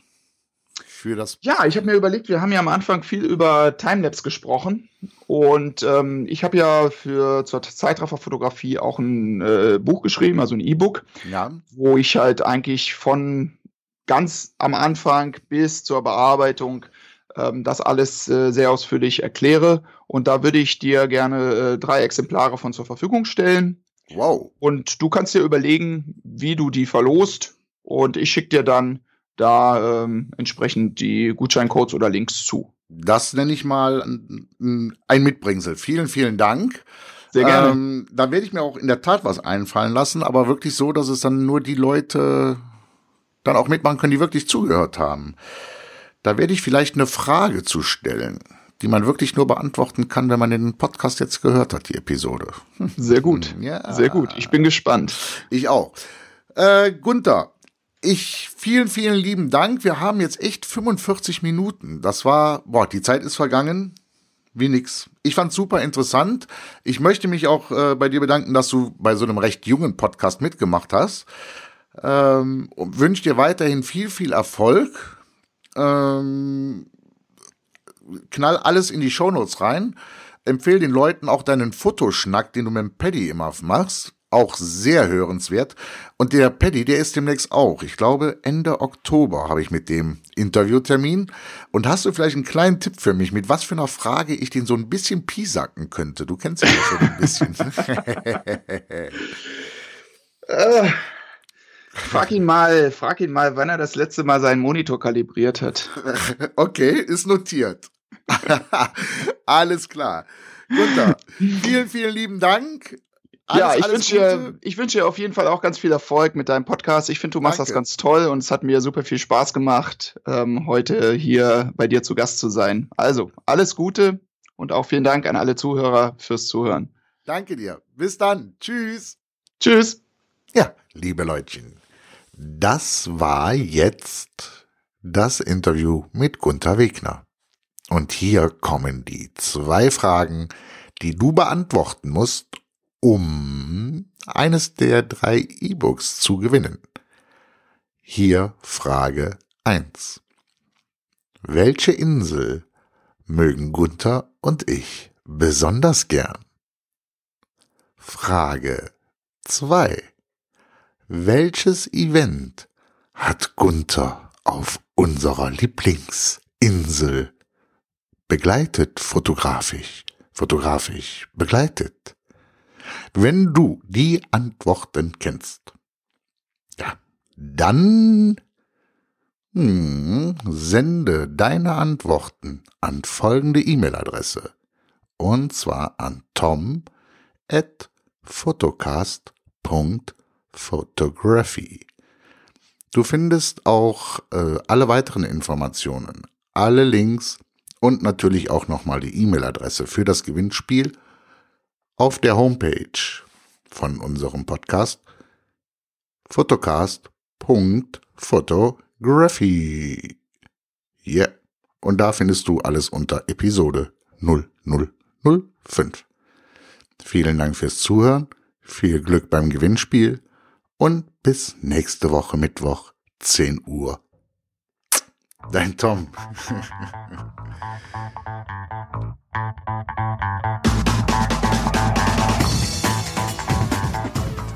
Für das Ja, ich habe mir überlegt, wir haben ja am Anfang viel über Timelapse gesprochen und ähm, ich habe ja für zur Zeitrafferfotografie auch ein äh, Buch geschrieben, also ein E-Book, Ja, wo ich halt eigentlich von ganz am Anfang bis zur Bearbeitung ähm, das alles äh, sehr ausführlich erkläre. Und da würde ich dir gerne äh, drei Exemplare von zur Verfügung stellen. Wow. und du kannst dir überlegen, wie du die verlost. Und ich schicke dir dann da ähm, entsprechend die Gutscheincodes oder Links zu. Das nenne ich mal ein- Mitbringsel. Vielen, vielen Dank. Sehr gerne. Ähm, da werde ich mir auch in der Tat was einfallen lassen, aber wirklich so, dass es dann nur die Leute dann auch mitmachen können, die wirklich zugehört haben. Da werde ich vielleicht eine Frage zu stellen, die man wirklich nur beantworten kann, wenn man den Podcast jetzt gehört hat, die Episode. Sehr gut. Ja. Sehr gut. Ich bin gespannt. Ich auch. Äh, Gunther, ich vielen, vielen lieben Dank. Wir haben jetzt echt 45 Minuten. Das war, boah, die Zeit ist vergangen. Wie nix. Ich fand's super interessant. Ich möchte mich auch äh, bei dir bedanken, dass du bei so einem recht jungen Podcast mitgemacht hast. Ähm, wünsche dir weiterhin viel, viel Erfolg. Ähm, knall alles in die Shownotes rein. Empfehle den Leuten auch deinen Fotoschnack, den du mit dem Paddy immer machst. Auch sehr hörenswert. Und der Paddy, der ist demnächst auch. Ich glaube, Ende Oktober habe ich mit dem Interviewtermin. Und hast du vielleicht einen kleinen Tipp für mich, mit was für einer Frage ich den so ein bisschen piesacken könnte? Du kennst ihn ja schon ein bisschen. Äh, frag ihn mal, frag ihn mal, wann er das letzte Mal seinen Monitor kalibriert hat. Okay, ist notiert. Alles klar. Gunther, vielen, vielen lieben Dank. Ja, Alles, ich alles wünsche dir, ich wünsche dir auf jeden Fall auch ganz viel Erfolg mit deinem Podcast. Ich finde, du machst Danke. das ganz toll und es hat mir super viel Spaß gemacht, ähm, heute hier bei dir zu Gast zu sein. Also, alles Gute und auch vielen Dank an alle Zuhörer fürs Zuhören. Danke dir. Bis dann. Tschüss. Tschüss. Ja, liebe Leutchen, das war jetzt das Interview mit Gunther Wegner. Und hier kommen die zwei Fragen, die du beantworten musst, um eines der drei E-Books zu gewinnen. Hier Frage 1. Welche Insel mögen Gunther und ich besonders gern? Frage 2. welches Event hat Gunther auf unserer Lieblingsinsel begleitet fotografisch, fotografisch begleitet? Wenn du die Antworten kennst, ja, dann hm, sende deine Antworten an folgende E-Mail-Adresse und zwar an tom at photocast.photography. Du findest auch äh, alle weiteren Informationen, alle Links und natürlich auch nochmal die E-Mail-Adresse für das Gewinnspiel auf der Homepage von unserem Podcast photocast.photography. Ja, yeah. und da findest du alles unter Episode 0005. Vielen Dank fürs Zuhören, viel Glück beim Gewinnspiel und bis nächste Woche Mittwoch 10 Uhr. Dein Tom.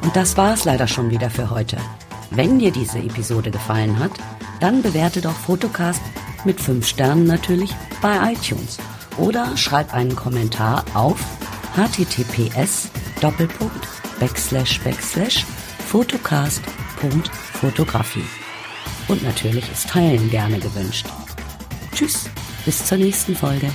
Und das war's leider schon wieder für heute. Wenn dir diese Episode gefallen hat, dann bewerte doch Fotocast mit 5 Sternen natürlich bei iTunes oder schreib einen Kommentar auf https photocast.fotografie. Und natürlich ist Teilen gerne gewünscht. Tschüss, bis zur nächsten Folge.